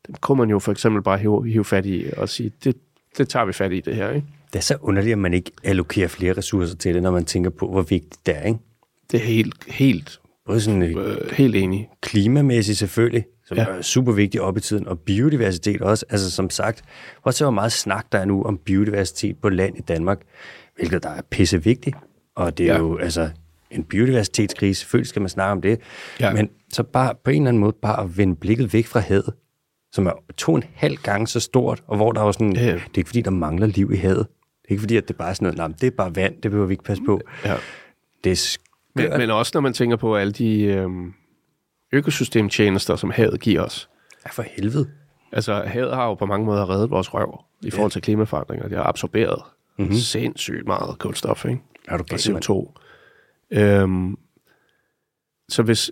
dem kunne man jo for eksempel bare hive, hive fat i og sige, det, det tager vi fat i det her, ikke? Det er så underligt, at man ikke allokerer flere ressourcer til det, når man tænker på, hvor vigtigt det er. Ikke? Det er helt, helt, Både sådan øh, øh, helt enig. klimamæssigt selvfølgelig, som ja. Er super vigtigt op i tiden, og biodiversitet også. Altså som sagt, prøv at se, hvor meget snak der er nu om biodiversitet på land i Danmark, hvilket der er pisse vigtigt. Og det er ja. Jo altså en biodiversitetskrise, selvfølgelig skal man snakke om det, Ja. men så bare på en eller anden måde bare at vende blikket væk fra havet, som er to og en halv gang så stort, og hvor der er jo sådan, Ja, det er ikke fordi, der mangler liv i havet. Det er ikke fordi, at det bare er sådan noget, nej, det er bare vand, det behøver vi ikke passe på. Ja. Det er Men, men også når man tænker på alle de øhm, økosystemtjenester, som havet giver os. Ja, for helvede. Altså, havet har jo på mange måder reddet vores røv i forhold til klimaforandringer. Det har absorberet Mhm. mm-hmm. sindssygt meget kulstof, ikke? Er du galt, mand? CO2. Øhm, så hvis,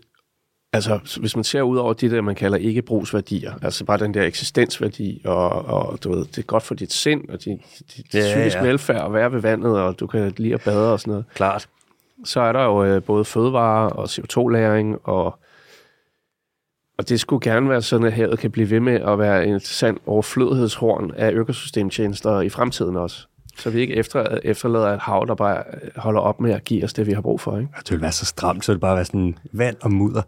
altså, så hvis man ser ud over de der, man kalder ikke brugsværdier, altså bare den der eksistensværdi, og, og du ved, det er godt for dit sind, og din, dit Ja, ja, psykisk ja. ja. velfærd at være ved vandet, og du kan lide at bade og sådan noget. Klart. Så er der jo øh, både fødevarer og CO2-læring, og, og det skulle gerne være sådan, at havet kan blive ved med at være en sand overflødighedshorn af økosystemtjenester i fremtiden også. Så vi ikke efter, efterlader et hav, der bare øh, holder op med at give os det, vi har brug for. Ikke? Det ville være så stramt, så det bare være sådan vand og mudder.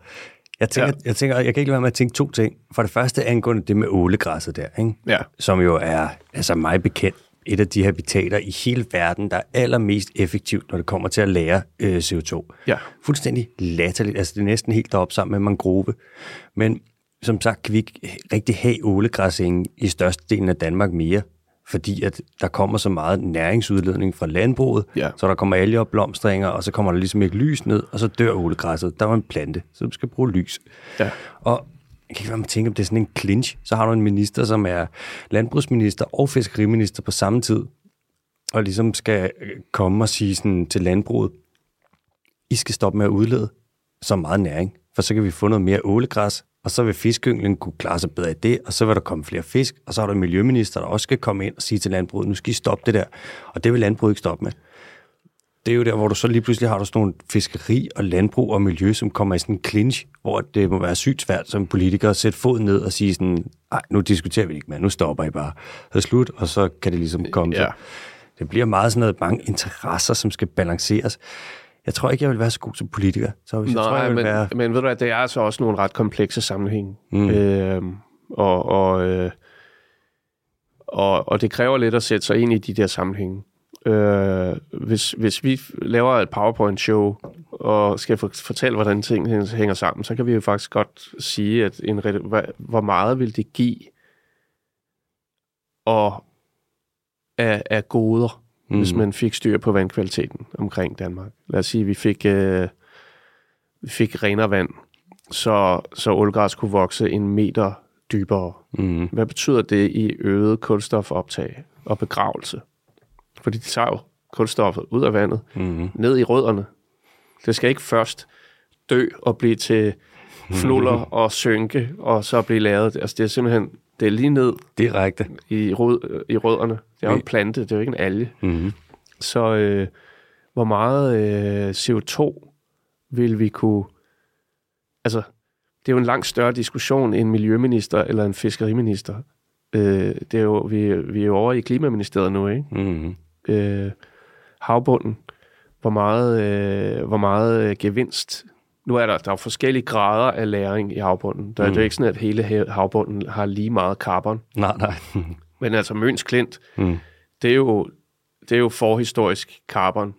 Jeg tænker. Ja. jeg tænker, jeg kan ikke lade være med at tænke to ting. For det første angående det med ålegræsset der, ikke? Ja. som jo er, altså mig bekendt, et af de habitater i hele verden, der er allermest effektivt, når det kommer til at lære øh, CO2. Ja. Fuldstændig latterligt. Altså det er næsten helt deroppe sammen med mangrove. Men som sagt kan vi ikke rigtig have ålegræsingen i størstedelen af Danmark mere, fordi at der kommer så meget næringsudledning fra landbruget, Ja. så der kommer alger og blomstringer, og så kommer der ligesom ikke lys ned, og så dør ålegræsset. Der var en plante, så du skal bruge lys. Ja. Og jeg kan ikke være med at tænke, om det er sådan en clinch. Så har du en minister, som er landbrugsminister og fiskeriminister på samme tid, og ligesom skal øh, komme og sige sådan til landbruget, I skal stoppe med at udlede så meget næring, for så kan vi få noget mere ålegræs, og så vil fiskynglen kunne klare sig bedre i det, og så vil der komme flere fisk, og så er der en miljøminister, der også skal komme ind og sige til landbruget, nu skal I stoppe det der, og det vil landbruget ikke stoppe med. Det er jo der, hvor du så lige pludselig har du sådan nogle fiskeri og landbrug og miljø, som kommer i sådan en clinch, hvor det må være sygt svært som politiker at sætte fod ned og sige sådan, nej, nu diskuterer vi ikke mere, nu stopper I bare. Så slut, og så kan det ligesom komme. Ja. Ja. Det bliver meget sådan noget, mange interesser, som skal balanceres. Jeg tror ikke, jeg vil være så god som politiker. Så hvis jeg tror, jeg vil men, være... men ved du hvad, det er altså også nogle ret komplekse sammenhænge. Mm. Øhm, og, og, øh, og, og det kræver lidt at sætte sig ind i de der sammenhænge. Øh, hvis, hvis vi laver et PowerPoint-show og skal for, fortælle, hvordan ting hænger sammen, så kan vi jo faktisk godt sige, at en, hvor meget vil det give og af, af goder, mm. hvis man fik styr på vandkvaliteten omkring Danmark. Lad os sige, at vi fik, øh, vi fik renere vand, så, så ålgræs kunne vokse en meter dybere. Mm. Hvad betyder det i øget kulstofoptag og begravelse? Fordi de tager jo kulstoffet ud af vandet, Mm. ned i rødderne. Det skal ikke først dø og blive til fluller og synke, og så blive lavet. Altså det er simpelthen, det er lige ned Direkte. i, rød, i rødderne. Det er jo en plante, det er jo ikke en alge. Mm. Så øh, hvor meget øh, CO2 vil vi kunne... Altså, det er jo en langt større diskussion end en miljøminister eller en fiskeriminister. Øh, det er jo, vi, vi er jo over i klimaministeriet nu, ikke? Mm. Øh, havbunden. Hvor meget, øh, hvor meget øh, gevinst... Nu er der, der er forskellige grader af læring i havbunden. Der, mm. Det er jo ikke sådan, at hele hav- havbunden har lige meget carbon. Nej, nej. Men altså Møns Klint, Mm. det er jo, det er jo forhistorisk carbon,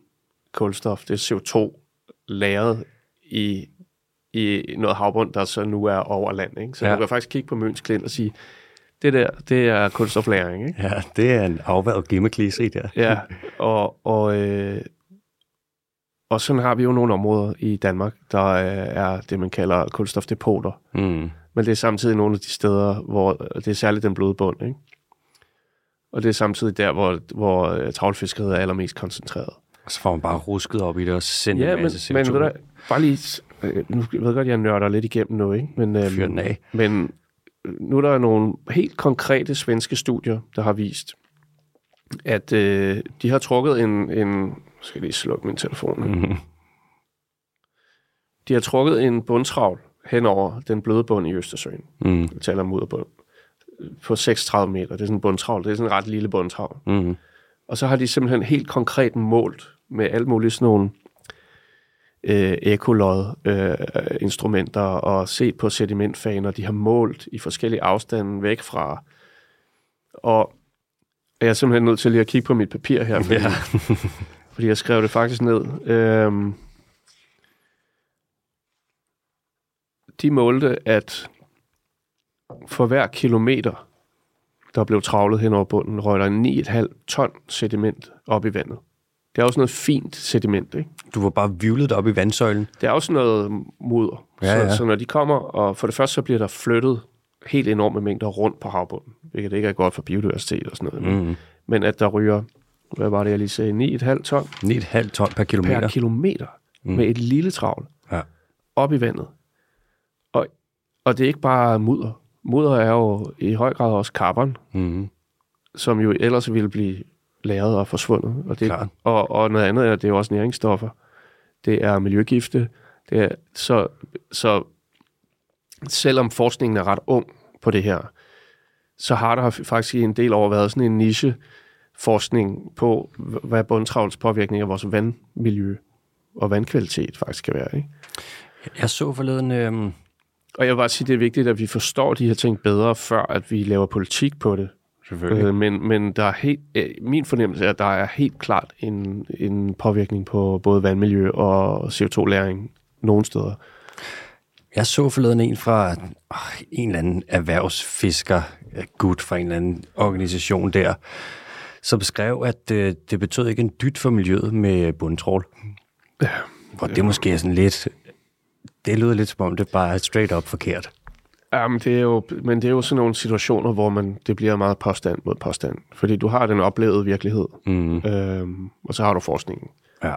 kulstof. Det er CO2 lagret i, i noget havbund, der så nu er over land. Ikke? Så ja. du kan faktisk kigge på Møns Klint og sige, det der, det er kulstoflæring. Ikke? Ja, det er en afværet klimaklise der. Ja, og, og, øh, og sådan har vi jo nogle områder i Danmark, der øh, er det, man kalder kulstofdepoter. Mm. Men det er samtidig nogle af de steder, hvor det er særligt den bløde bund, ikke? Og det er samtidig der, hvor, hvor øh, travlfiskeriet er allermest koncentreret. Og så får man bare rusket op i det og sendt Ja, en men, masse men CO2. ved du, bare lige... øh, Nu ved jeg godt, jeg nørder lidt igennem nu, ikke? Men, øhm, Fyr den af. men nu er der nogle helt konkrete svenske studier, der har vist, at øh, de har trukket en... en skal jeg lige slukke min telefon. Mm. De har trukket en bundtravl hen over den bløde bund i Østersøen. Mm. Vi taler om mudderbund. På 36 meter. Det er sådan en bundtravl. Det er sådan en ret lille bundtravl. Mm. Og så har de simpelthen helt konkret målt med alt muligt sådan nogle øh, ekolod øh, instrumenter og set på sedimentfaner. De har målt i forskellige afstande væk fra. Og jeg er simpelthen nødt til lige at kigge på mit papir her, fordi, Ja. fordi jeg skrev det faktisk ned. Øhm, de målte, at for hver kilometer, der blev travlet hen over bunden, røg der 9,5 ton sediment op i vandet. Det er også noget fint sediment, ikke? Du var bare vivlet op i vandsøjlen. Det er også noget mudder. Ja, så, ja. så når de kommer, og for det første så bliver der flyttet helt enorme mængder rundt på havbunden, hvilket ikke er godt for biodiversitet og sådan noget. Mm. Men at der ryger, hvad var det, jeg lige sagde, 9,5 ton 9,5 ton per kilometer. per kilometer mm. med et lille travl Ja. op i vandet. Og, og det er ikke bare mudder. Mudder er jo i høj grad også carbon, Mm. som jo ellers ville blive lagret og forsvundet. Og, det, og, og noget andet er, det er jo også næringsstoffer. Det er miljøgifte. Det er, så, så selvom forskningen er ret ung på det her, så har der faktisk i en del år været sådan en niche forskning på, hvad bundtravls påvirkning af vores vandmiljø og vandkvalitet faktisk kan være. Ikke? Jeg så forleden... Øhm, Og jeg vil bare sige, det er vigtigt, at vi forstår de her ting bedre, før at vi laver politik på det. Selvfølgelig. Øh, men, men der er helt, øh, min fornemmelse er, at der er helt klart en, en påvirkning på både vandmiljø og CO2-læring nogle steder. Jeg så forleden en fra øh, en eller anden erhvervsfisker, øh, gut fra en eller anden organisation der, som beskrev, at øh, det betød ikke en dyt for miljøet med bundtrål. Hvor det måske er sådan lidt... Det lyder lidt som om, det bare er straight up forkert. Jamen, det er jo, men det er jo sådan nogle situationer, hvor man, det bliver meget påstand mod påstand. Fordi du har den oplevede virkelighed, Mm. øhm, og så har du forskningen. Ja.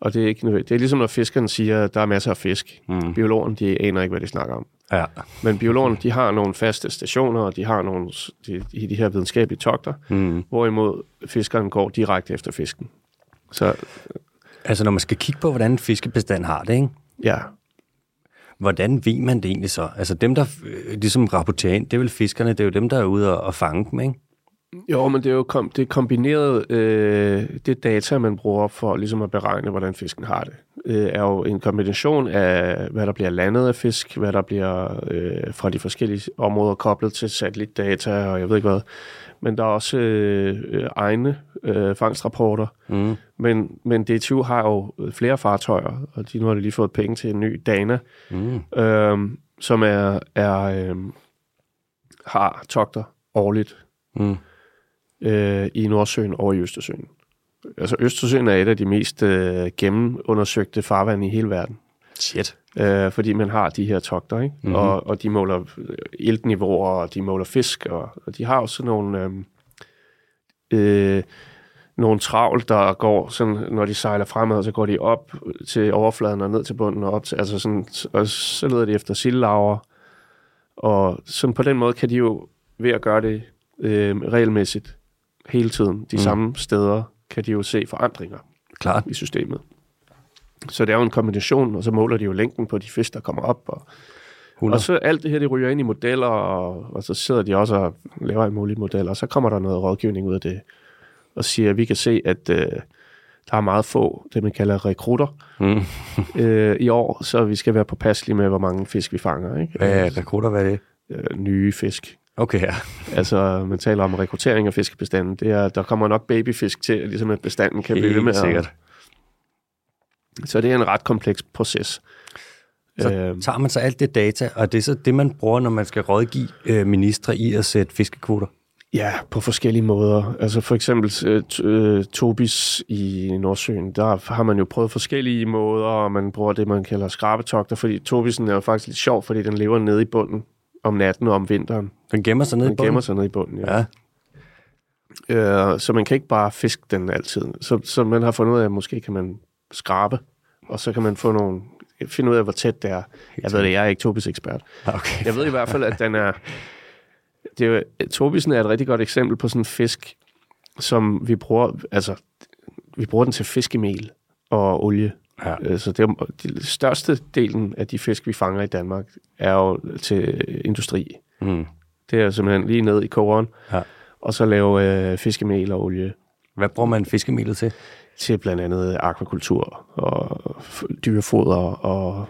Og det er ikke nødvendigt. Det er ligesom, når fiskeren siger, at der er masser af fisk. Mm. Biologerne, de aner ikke, hvad de snakker om. Ja. Men biologerne, de har nogle faste stationer, og de har nogle de, de, de her videnskabelige togter, Mm. hvorimod fiskeren går direkte efter fisken. Så Altså, når man skal kigge på, hvordan en fiskebestand har det, ikke? ja, Hvordan ved man det egentlig så? Altså dem, der øh, ligesom rapporterer ind, det er vel fiskerne, det er jo dem, der er ude og, og fange dem, ikke? Jo, men det er jo kom, det er kombineret, øh, det data, man bruger for ligesom at beregne, hvordan fisken har det, øh, er jo en kombination af, hvad der bliver landet af fisk, hvad der bliver øh, fra de forskellige områder koblet til satellitdata, og jeg ved ikke hvad. Men der er også øh, øh, egne øh, fangstrapporter. Mm. Men, men DTU har jo flere fartøjer, og de nu har de lige fået penge til en ny Dana, Mm. øh, som er, er øh, har togter årligt Mm. Øh, i Nordsøen og i Østersøen. Altså Østersøen er et af de mest øh, gennemundersøgte farvande i hele verden, Shit. øh, fordi man har de her togter, ikke? Mhm. Mm-hmm. Og, og de måler øh, iltniveauer, og de måler fisk, og, og de har også nogle, øh, øh, nogle travl, der går, sådan, når de sejler fremad, så går de op til overfladen og ned til bunden, og, op til, altså sådan, og så leder de efter sildlaver, og sådan på den måde kan de jo ved at gøre det øh, regelmæssigt hele tiden, de Mm. mm. samme steder, kan de jo se forandringer Klart. i systemet. Så det er jo en kombination, og så måler de jo længden på de fisk, der kommer op. Og, 100. og så alt det her, det ryger ind i modeller, og, og så sidder de også og laver en mulige modeller, og så kommer der noget rådgivning ud af det, og siger, at vi kan se, at øh, der er meget få, det man kalder rekrutter, Mm. øh, i år, så vi skal være påpasselige med, hvor mange fisk vi fanger. Ikke? Hvad er rekrutter, hvad er det? Øh, nye fisk. Okay, ja. Altså, man taler om rekruttering af fiskebestanden. Det er, der kommer nok babyfisk til, ligesom at bestanden kan blive ved med at... sikkert. Så det er en ret kompleks proces. Så Øhm, tager man så alt det data, og det er så det, man bruger, når man skal rådgive øh, ministre i at sætte fiskekvoter? Ja, på forskellige måder. Altså for eksempel øh, øh, Tobis i Nordsøen, der har man jo prøvet forskellige måder, og man bruger det, man kalder skrabetogter, fordi Tobisen er jo faktisk lidt sjov, fordi den lever nede i bunden om natten og om vinteren. Den gemmer sig ned i Den bunden? gemmer sig nede i bunden, ja. Ja. Øh, så man kan ikke bare fiske den altid. Så, så man har fundet ud af, at måske kan man skrabe, og så kan man få nogle, finde ud af, hvor tæt det er. Jeg ved det, jeg er ikke Tobis ekspert. Okay. Jeg ved i hvert fald, at den er... Det er Tobisen er et rigtig godt eksempel på sådan en fisk, som vi bruger... Altså, vi bruger den til fiskemel og olie. Ja. Øh, Så det er, de største delen af de fisk, vi fanger i Danmark, er jo til industri. Mm. Det er simpelthen lige ned i kogeren, Ja. og så lave øh, fiskemel og olie Hvad bruger man fiskemelet til? til blandt andet akvakultur og dyrefoder og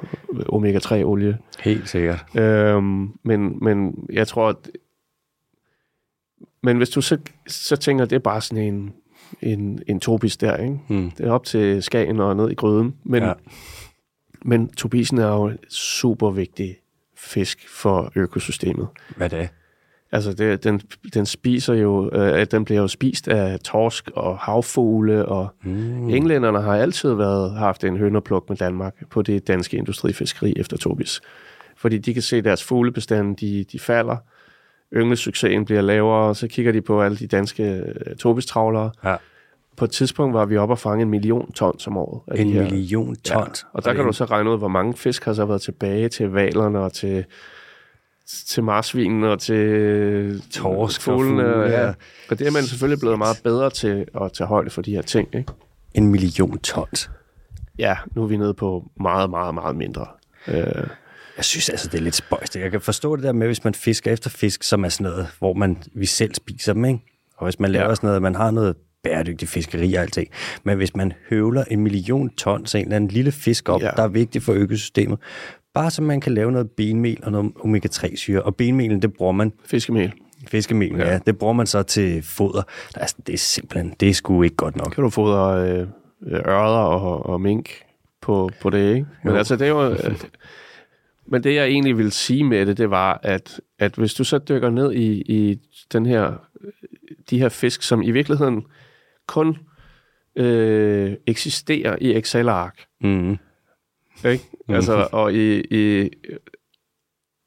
omega-3-olie. Helt sikkert. Øhm, men, men jeg tror, at... Men hvis du så, så tænker, det er bare sådan en, en, en tobis der, ikke? Mm. Det er op til Skagen og ned i gryden. Men, Ja. men tobisen er jo super vigtig fisk for økosystemet. Hvad er det? Altså, det, den, den spiser jo, øh, den bliver jo spist af torsk og havfugle, og Mm. englænderne har altid været haft en hønderpluk med Danmark på det danske industrifiskeri efter Tobis. Fordi de kan se, deres fuglebestande, de, de falder, ynglesuccesen bliver lavere, og så kigger de på alle de danske øh, tobistravlere. Ja. På et tidspunkt var vi oppe og fange en million tons om året. En her. million tons. Ja. Og der kan du så regne ud, hvor mange fisk har så været tilbage til valerne og til, til marsvinen og til Torsk og fuglene. fugle, ja. ja. Og det er man selvfølgelig blevet meget bedre til at tage højde for de her ting. Ikke? En million tons. Ja, nu er vi nede på meget, meget, meget mindre. Øh, Jeg synes altså, det er lidt spøjst. Jeg kan forstå det der med, hvis man fisker efter fisk, som er sådan noget, hvor man, vi selv spiser dem, ikke? Og hvis man laver sådan noget, man har noget bæredygtig fiskeri og alting. Men hvis man høvler en million tons af en eller anden lille fisk op, ja. Der er vigtig for økosystemet, bare så man kan lave noget benmel og noget omega-3-syre. Og benmelen, det bruger man, fiskemel. fiskemel, ja. Ja. det bruger man så til foder. Altså, det er simpelthen, det er sgu ikke godt nok. Kan du fodre øh, øh, ørder og, og mink på, på det, ikke? Men Jo. altså, det er jo... Øh, men det, jeg egentlig ville sige med det, det var, at, at hvis du så dykker ned i, i den her, de her fisk, som i virkeligheden kun øh, eksisterer i Excel-ark, Mm. ikke? Altså, og i, i,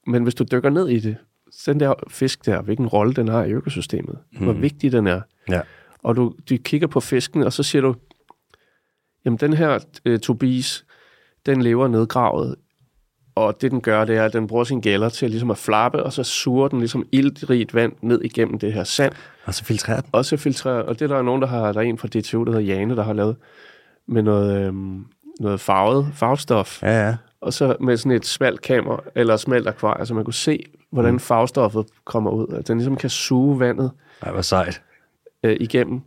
men hvis du dykker ned i det, så den der fisk der, hvilken rolle den har i økosystemet, mm. hvor vigtig den er, Ja. og du, du kigger på fisken, og så siger du, jamen den her øh, tobis, den lever nedgravet Og det, den gør, det er, at den bruger sin gælder til ligesom at flappe, og så suger den ligesom iltrigt vand ned igennem det her sand. Og så filtrerer den. Og så filtrerer, og det er der nogen, der har, der er en fra DTU, der hedder Jane, der har lavet med noget, øhm, noget farvet, farvestof. Ja, ja. Og så med sådan et smalt kamera, eller smalt akvarie, så man kunne se, hvordan mm. farvestoffet kommer ud. At den ligesom kan suge vandet Ej, hvor sejt. øh, igennem.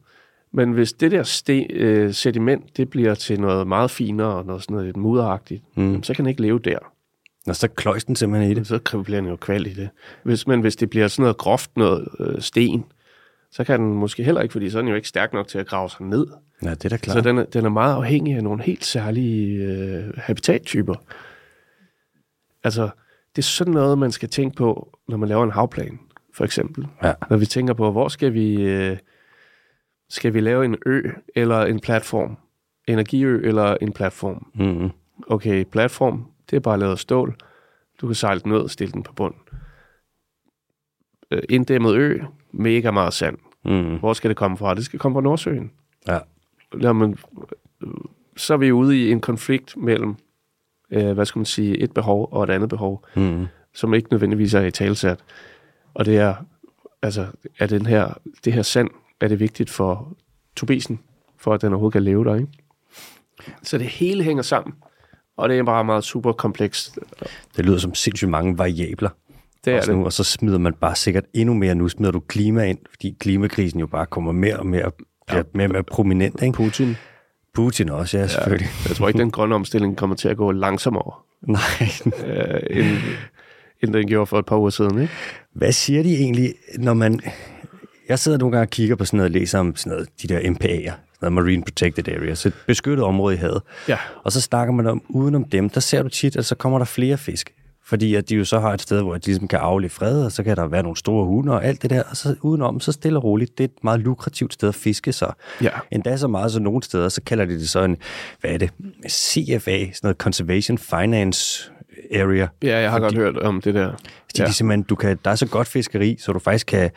Men hvis det der sten, øh, sediment, det bliver til noget meget finere, og noget sådan noget lidt mudderagtigt, Mm. mm. så kan den ikke leve der. Og så kløjs den simpelthen i det. Så kan- bliver den jo kval i det. Hvis, men hvis det bliver sådan noget groft, noget øh, sten, så kan den måske heller ikke, fordi så er den jo ikke stærk nok til at grave sig ned. Ja, det er da klart. Så den er, den er meget afhængig af nogle helt særlige øh, habitattyper. Altså, det er sådan noget, man skal tænke på, når man laver en havplan, for eksempel. Ja. Når vi tænker på, hvor skal vi, øh, skal vi lave en ø eller en platform? Energiø eller en platform? Mm-hmm. Okay, platform, det er bare lavet af stål. Du kan sejle den ud og stille den på bund. Øh, inddæmmet ø, mega meget sand. Mm-hmm. Hvor skal det komme fra? Det skal komme fra Nordsøen. Ja. Jamen, så er vi ude i en konflikt mellem, øh, hvad skal man sige, et behov og et andet behov, Mm-hmm. som ikke nødvendigvis er i talsat. Og det er, altså, er den her, det her sand, er det vigtigt for tubisen, for at den overhovedet kan leve der, ikke? Så det hele hænger sammen, og det er bare meget super komplekst. Det lyder som sindssygt mange variabler. Det er også det. Nu, og så smider man bare sikkert endnu mere. Nu smider du klima ind, fordi klimakrisen jo bare kommer mere og mere, bliver mere og mere prominent. Ikke? Putin. Putin også, ja, selvfølgelig. Jeg tror ikke, den grønne omstilling kommer til at gå langsommere, Nej. øh, end, end den gjorde for et par uger siden, ikke? Hvad siger de egentlig, når man... Jeg sidder nogle gange og kigger på sådan noget og læser om sådan noget, de der MPA'er, sådan noget Marine Protected Areas, et beskyttet område i havet. Ja. Og så snakker man om, udenom dem, der ser du tit, at så kommer der flere fisk. Fordi at de jo så har et sted, hvor de ligesom kan afle fred, og så kan der være nogle store hunde og alt det der. Og så udenom, så stille og roligt, det er et meget lukrativt sted at fiske så. Ja. Endda så meget, så nogle steder, så kalder de det så en, hvad er det, CFA, sådan noget Conservation Finance Area. Ja, jeg har godt hørt om det der. Fordi Ja. de simpelthen, du kan, der er så godt fiskeri, så du faktisk kan,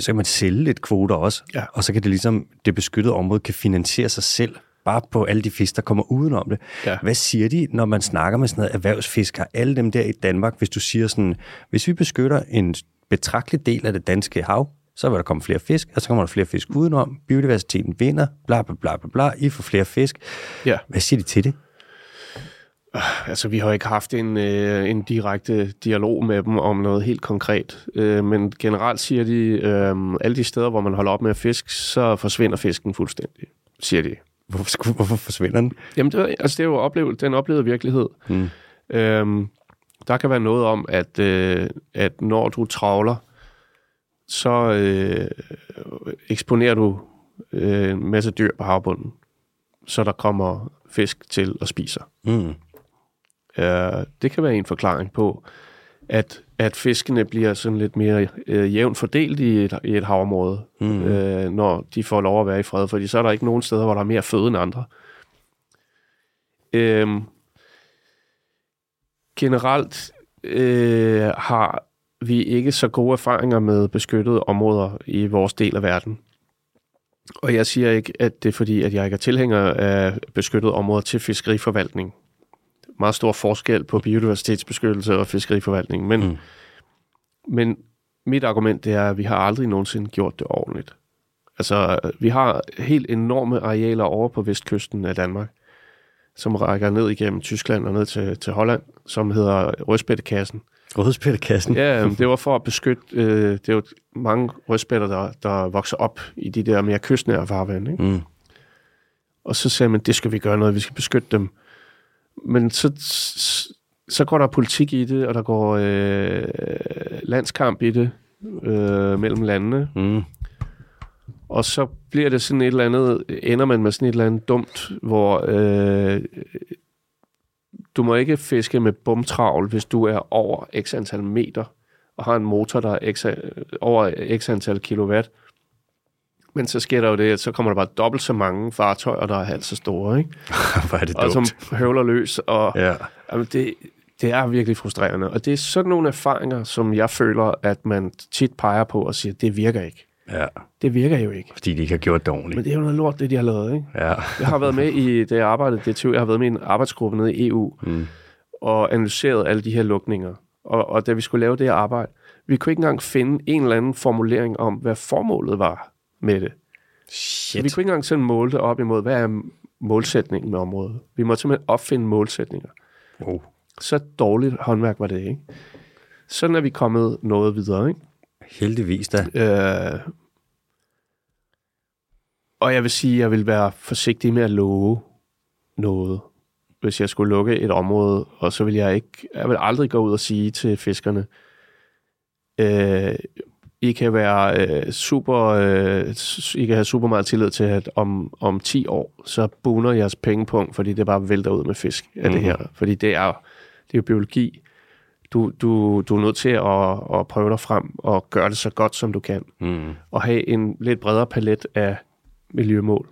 så kan man sælge lidt kvoter også, Ja. og så kan det ligesom, det beskyttede område kan finansiere sig selv, bare på alle de fisk, der kommer udenom det. Ja. Hvad siger de, når man snakker med sådan noget erhvervsfiskere, alle dem der i Danmark, hvis du siger sådan, hvis vi beskytter en betragtelig del af det danske hav, så vil der komme flere fisk, og så kommer der flere fisk udenom, biodiversiteten vinder, bla bla bla bla bla, I får flere fisk. Ja. Hvad siger de til det? Altså, vi har ikke haft en, øh, en direkte dialog med dem om noget helt konkret. Øh, men generelt siger de, øh, alle de steder, hvor man holder op med at fiske, så forsvinder fisken fuldstændig, siger de. Hvorfor, hvorfor forsvinder den? Jamen, det, altså, det er jo oplevet, den oplevede virkelighed. Mm. Øhm, der kan være noget om, at, øh, at når du travler, så øh, eksponerer du øh, en masse dyr på havbunden, så der kommer fisk til og spiser. Mm. Øh, det kan være en forklaring på, at, at fiskene bliver sådan lidt mere øh, jævnt fordelt i et, i et havområde, Mm. øh, når de får lov at være i fred, fordi så er der ikke nogen steder, hvor der er mere føde end andre. Øhm, generelt øh, har vi ikke så gode erfaringer med beskyttede områder i vores del af verden. Og jeg siger ikke, at det er fordi, at jeg ikke er tilhænger af beskyttede områder til fiskeriforvaltning. Meget stor forskel på biodiversitetsbeskyttelse og fiskeriforvaltning. Men, Mm. men mit argument det er, at vi har aldrig nogensinde gjort det ordentligt. Altså, vi har helt enorme arealer over på vestkysten af Danmark, som rækker ned igennem Tyskland og ned til, til Holland, som hedder Rødspættekassen. Rødspættekassen. Ja, det var for at beskytte, øh, det er jo mange rødspætter, der, der vokser op i de der mere kystnære farvande. Ikke? Mm. Og så sagde man, det skal vi gøre noget, vi skal beskytte dem. Men så, så går der politik i det, og der går øh, landskamp i det øh, mellem landene. Mm. Og så bliver det sådan et eller andet, ender man med sådan et eller andet dumt, hvor øh, du må ikke fiske med bumtravl, hvis du er over x antal meter, og har en motor, der er x, over x antal kilowatt. Men så sker der jo det, at så kommer der bare dobbelt så mange fartøjer, der er halvt så store, ikke? Hvor er det og dumt. som høvler løs, og Ja. Jamen, det, det er virkelig frustrerende. Og det er sådan nogle erfaringer, som jeg føler, at man tit peger på og siger, det virker ikke. ja, Det virker jo ikke. fordi de ikke har gjort det Men ordentligt. det er jo noget lort, det de har lavet, ikke? Ja. Jeg har været med i det arbejde, det jeg har været med i en arbejdsgruppe nede i EU, Mm. og analyseret alle de her lukninger. Og, og da vi skulle lave det her arbejde, vi kunne ikke engang finde en eller anden formulering om, hvad formålet var med det. Shit. Vi kunne ikke engang sådan måle det op imod, hvad er målsætningen med området. Vi måtte simpelthen opfinde målsætninger. Oh. Så dårligt håndværk var det, ikke? Sådan er vi kommet noget videre, ikke? Heldigvis da. Øh, og jeg vil sige, at jeg vil være forsigtig med at love noget, hvis jeg skulle lukke et område, og så vil jeg ikke, jeg vil aldrig gå ud og sige til fiskerne, øh, I kan være øh, super, øh, I kan have super meget tillid til, at om, om 10 år, så buner jeres pengepunkt, fordi det bare vælter ud med fisk af mm-hmm. det her. Fordi det er, det er jo biologi. Du, du, du er nødt til at, at prøve dig frem og gøre det så godt, som du kan. Mm. Og have en lidt bredere palet af miljømål.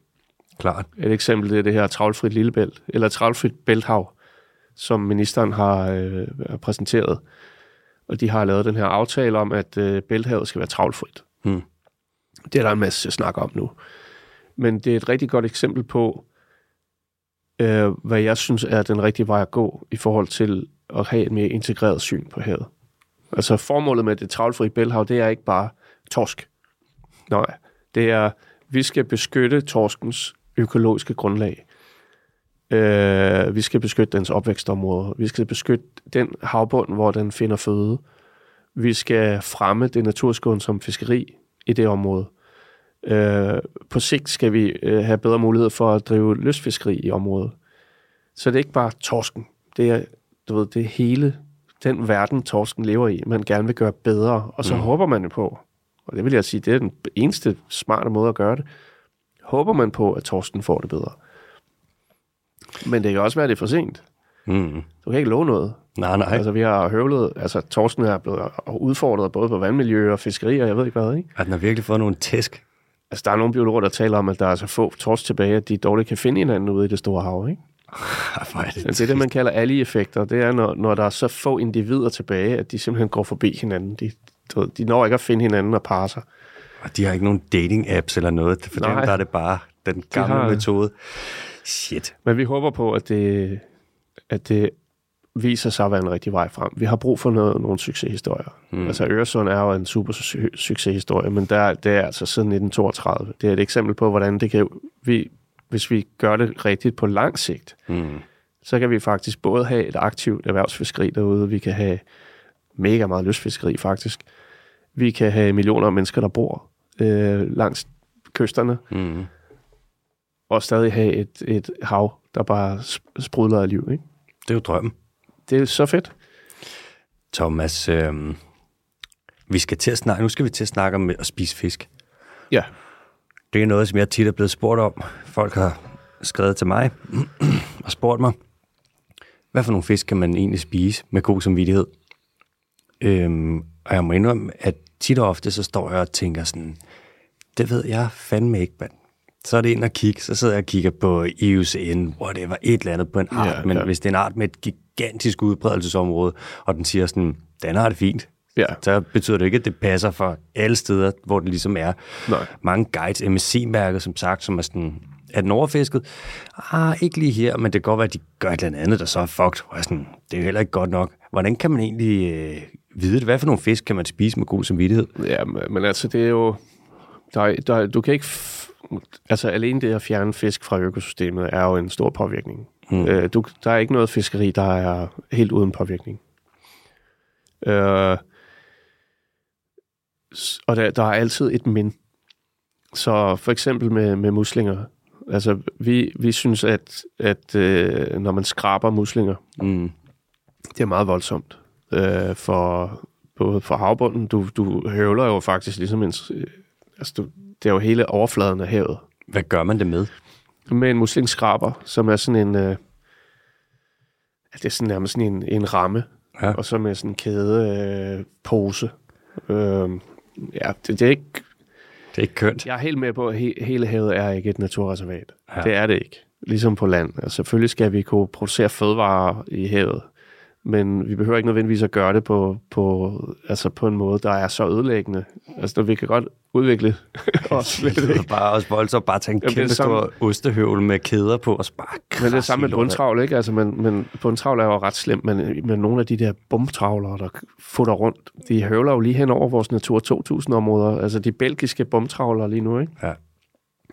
Klart. Et eksempel det er det her travlfrit lillebælt, eller travlfrit bælthav, som ministeren har øh, præsenteret. Og de har lavet den her aftale om, at øh, bælthavet skal være travlfrit. Mm. Det er der en masse snak om nu. Men det er et rigtig godt eksempel på, øh, hvad jeg synes er den rigtige vej at gå i forhold til at have et mere integreret syn på havet. Altså formålet med det travlfri bælthav, det er ikke bare torsk. Nej, det er, vi skal beskytte torskens økologiske grundlag. Øh, vi skal beskytte dens opvækstområder. Vi skal beskytte den havbund, hvor den finder føde. Vi skal fremme det naturskånsomme fiskeri i det område. Øh, på sigt skal vi øh, have bedre mulighed for at drive lystfiskeri i området. Så det er ikke bare torsken. Det er, du ved, det er hele den verden, torsken lever i, man gerne vil gøre bedre. Og så mm. håber man jo på, og det vil jeg sige, det er den eneste smarte måde at gøre det, håber man på, at torsken får det bedre. Men det kan også være, det er for sent. Mm. Du kan ikke love noget. Nej, nej. Altså, vi har høvlet, altså torsken er blevet udfordret både på vandmiljø og fiskeri, og jeg ved ikke hvad, ikke? At den har virkelig fået nogle tæsk. Altså, der er nogle biologer, der taler om, at der er så få torsk tilbage, at de dårligt kan finde hinanden ude i det store hav, ikke? Hvor er det, det er det, man kalder allie-effekter. Det er, når, når der er så få individer tilbage, at de simpelthen går forbi hinanden. De, de når ikke at finde hinanden og parre sig. Og de har ikke nogen dating-apps eller noget. For dem Nej. der er det bare den gamle har- metode. Shit. Men vi håber på, at det, at det viser sig at være en rigtig vej frem. Vi har brug for noget, nogle succeshistorier. Mm. Altså Øresund er jo en super su- succeshistorie, men der, det er altså siden 1932. Det er et eksempel på, hvordan det kan... Vi, hvis vi gør det rigtigt på lang sigt, Mm. så kan vi faktisk både have et aktivt erhvervsfiskeri derude, vi kan have mega meget lystfiskeri faktisk, vi kan have millioner af mennesker, der bor øh, langs kysterne, Mm. Og stadig have et, et hav, der bare sp- sprudler af liv. Ikke? Det er jo drømmen. Det er så fedt. Thomas, øh, vi skal til at snakke, nu skal vi til at snakke om at spise fisk. Ja. Det er noget, som jeg tit er blevet spurgt om. Folk har skrevet til mig og spurgt mig, hvad for nogle fisk kan man egentlig spise med god samvittighed? Øhm, og jeg må indrømme, at tit og ofte, så står jeg og tænker sådan, det ved jeg fandme ikke, mand. Så er det ind og kigge, så sidder jeg og kigger på IUCN, whatever, et eller andet på en art. Ja, men ja. hvis det er en art med et gigantisk udbredelsesområde, og den siger sådan, den har det fint, Ja. så betyder det ikke, at det passer for alle steder, hvor det ligesom er. Nej. Mange guides, MSC-mærker, som sagt, som er sådan, er den overfisket? Ah, ikke lige her, men det kan godt være, at de gør et eller andet, der så er fucked. Og sådan, det er jo heller ikke godt nok. Hvordan kan man egentlig øh, vide det? Hvad for nogle fisk kan man spise med god samvittighed? Ja, men altså, det er jo... Der, er- der, er- du kan ikke... Altså, alene det at fjerne fisk fra økosystemet er jo en stor påvirkning. Mm. Øh, du, der er ikke noget fiskeri, der er helt uden påvirkning. Øh, og der, der er altid et men. Så for eksempel med, med muslinger. Altså, vi, vi synes, at, at øh, når man skraber muslinger, Mm. det er meget voldsomt øh, for både for havbunden. Du, du høvler jo faktisk ligesom en... øh, Altså, du, det er jo hele overfladen af havet. Hvad gør man det med? Med en muslingskraber, som er sådan en... Øh, det er sådan nærmest sådan en, en ramme, Ja. og så med sådan en kæde øh, pose. Øh, ja, det, det er ikke... Det er ikke kønt. Jeg er helt med på, at he, hele havet er ikke et naturreservat. Ja. Det er det ikke. Ligesom på land. Altså, selvfølgelig skal vi kunne producere fødevarer i havet. Men vi behøver ikke nødvendigvis at gøre det på, på, altså på en måde, der er så ødelæggende. Altså, når vi kan godt udvikle os lidt, Det ikke? bare også voldsomt bare tage en Jamen, kæmpe stor ostehøvle med kæder på, og bare Men det er samme med bundtravl, ikke? Altså, men, men bundtravl er jo ret slemt, men, men nogle af de der bumtravlere, der futter rundt, de høvler jo lige hen over vores Natur 2000-områder. Altså de belgiske bumtravlere lige nu, ikke? Ja.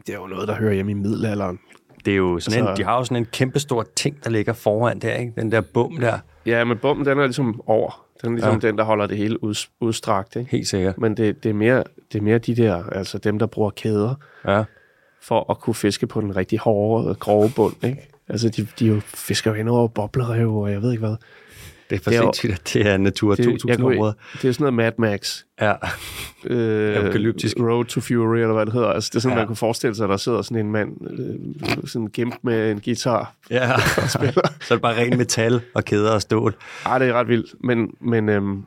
Det er jo noget, der hører hjemme i middelalderen. Det er jo sådan Altså- en, de har jo sådan en kæmpe stor ting, der ligger foran der, ikke? Den der bum der. Ja, men bummen, den er ligesom over. Den er ligesom Ja. den, der holder det hele ud, udstrakt, ikke? Helt sikkert. Men det, det, er mere, det er mere de der, altså dem, der bruger kæder, Ja. for at kunne fiske på den rigtig hårde, grove bund, ikke? Altså, de, de jo fisker jo ind over boblerev, og jeg ved ikke hvad. Det er for Det er sindssygt, at det er Natur Det, jeg 2000 kunne, områder. det er sådan noget Mad Max. Ja. øh, Apokalyptisk. Road to Fury, eller hvad det hedder. Altså, det er sådan, Ja. man kunne forestille sig, at der sidder sådan en mand, øh, sådan gemt med en guitar. ja. så er det bare ren metal og kæder og stål. Ej, det er ret vildt, men, men, øhm,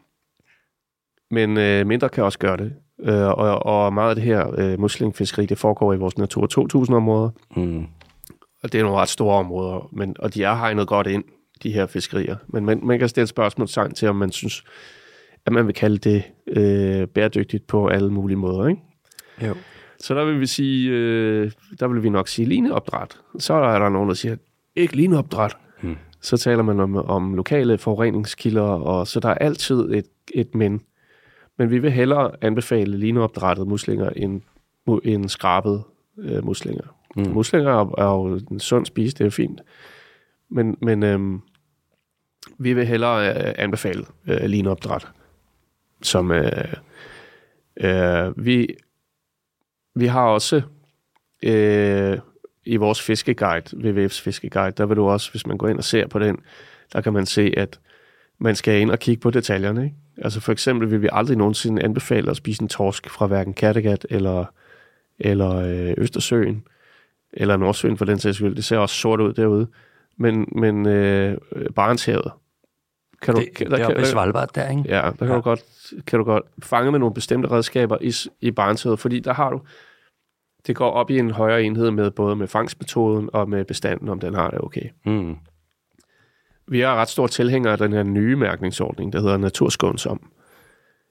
men øh, mindre kan også gøre det. Øh, og, og meget af det her øh, muslingfiskeri, det foregår i vores Natur 2000-områder, Mm. og det er nogle ret store områder, men, og de er hegnet godt ind, de her fiskerier. Men man, man kan stille spørgsmålstegn til, om man synes, at man vil kalde det øh, bæredygtigt på alle mulige måder, ikke? Jo. Så der vil vi sige, øh, der vil vi nok sige lineopdræt. Så er der nogen, der siger, ikke lineopdræt. Hmm. Så taler man om, om lokale forureningskilder, og så der er altid et, et men. Men vi vil hellere anbefale lineopdrættede muslinger end, end skrabede øh, muslinger. Mm. Muslinger er, er jo en sund spise, det er fint. Men, men øhm, vi vil hellere øh, anbefale øh, linopdræt, som øh, øh, vi vi har også øh, i vores fiskeguide, WWF's fiskeguide, der vil du også, hvis man går ind og ser på den, der kan man se, at man skal ind og kigge på detaljerne. Ikke? Altså for eksempel vil vi aldrig nogensinde anbefale at spise en torsk fra hverken Kattegat eller, eller øh, Østersøen, eller Nordsøen for den sags skyld. Det ser også sort ud derude. Men, men øh, Barentshavet, kan du, Det, det er oppe Svalbard der, ikke? Ja, der kan, Ja. Du godt, kan du godt fange med nogle bestemte redskaber i, i Barentshavet, fordi der har du, det går op i en højere enhed med både med fangstmetoden og med bestanden, om den har det okay. Mm. Vi er ret store tilhængere af den her nye mærkningsordning, der hedder Naturskånsom,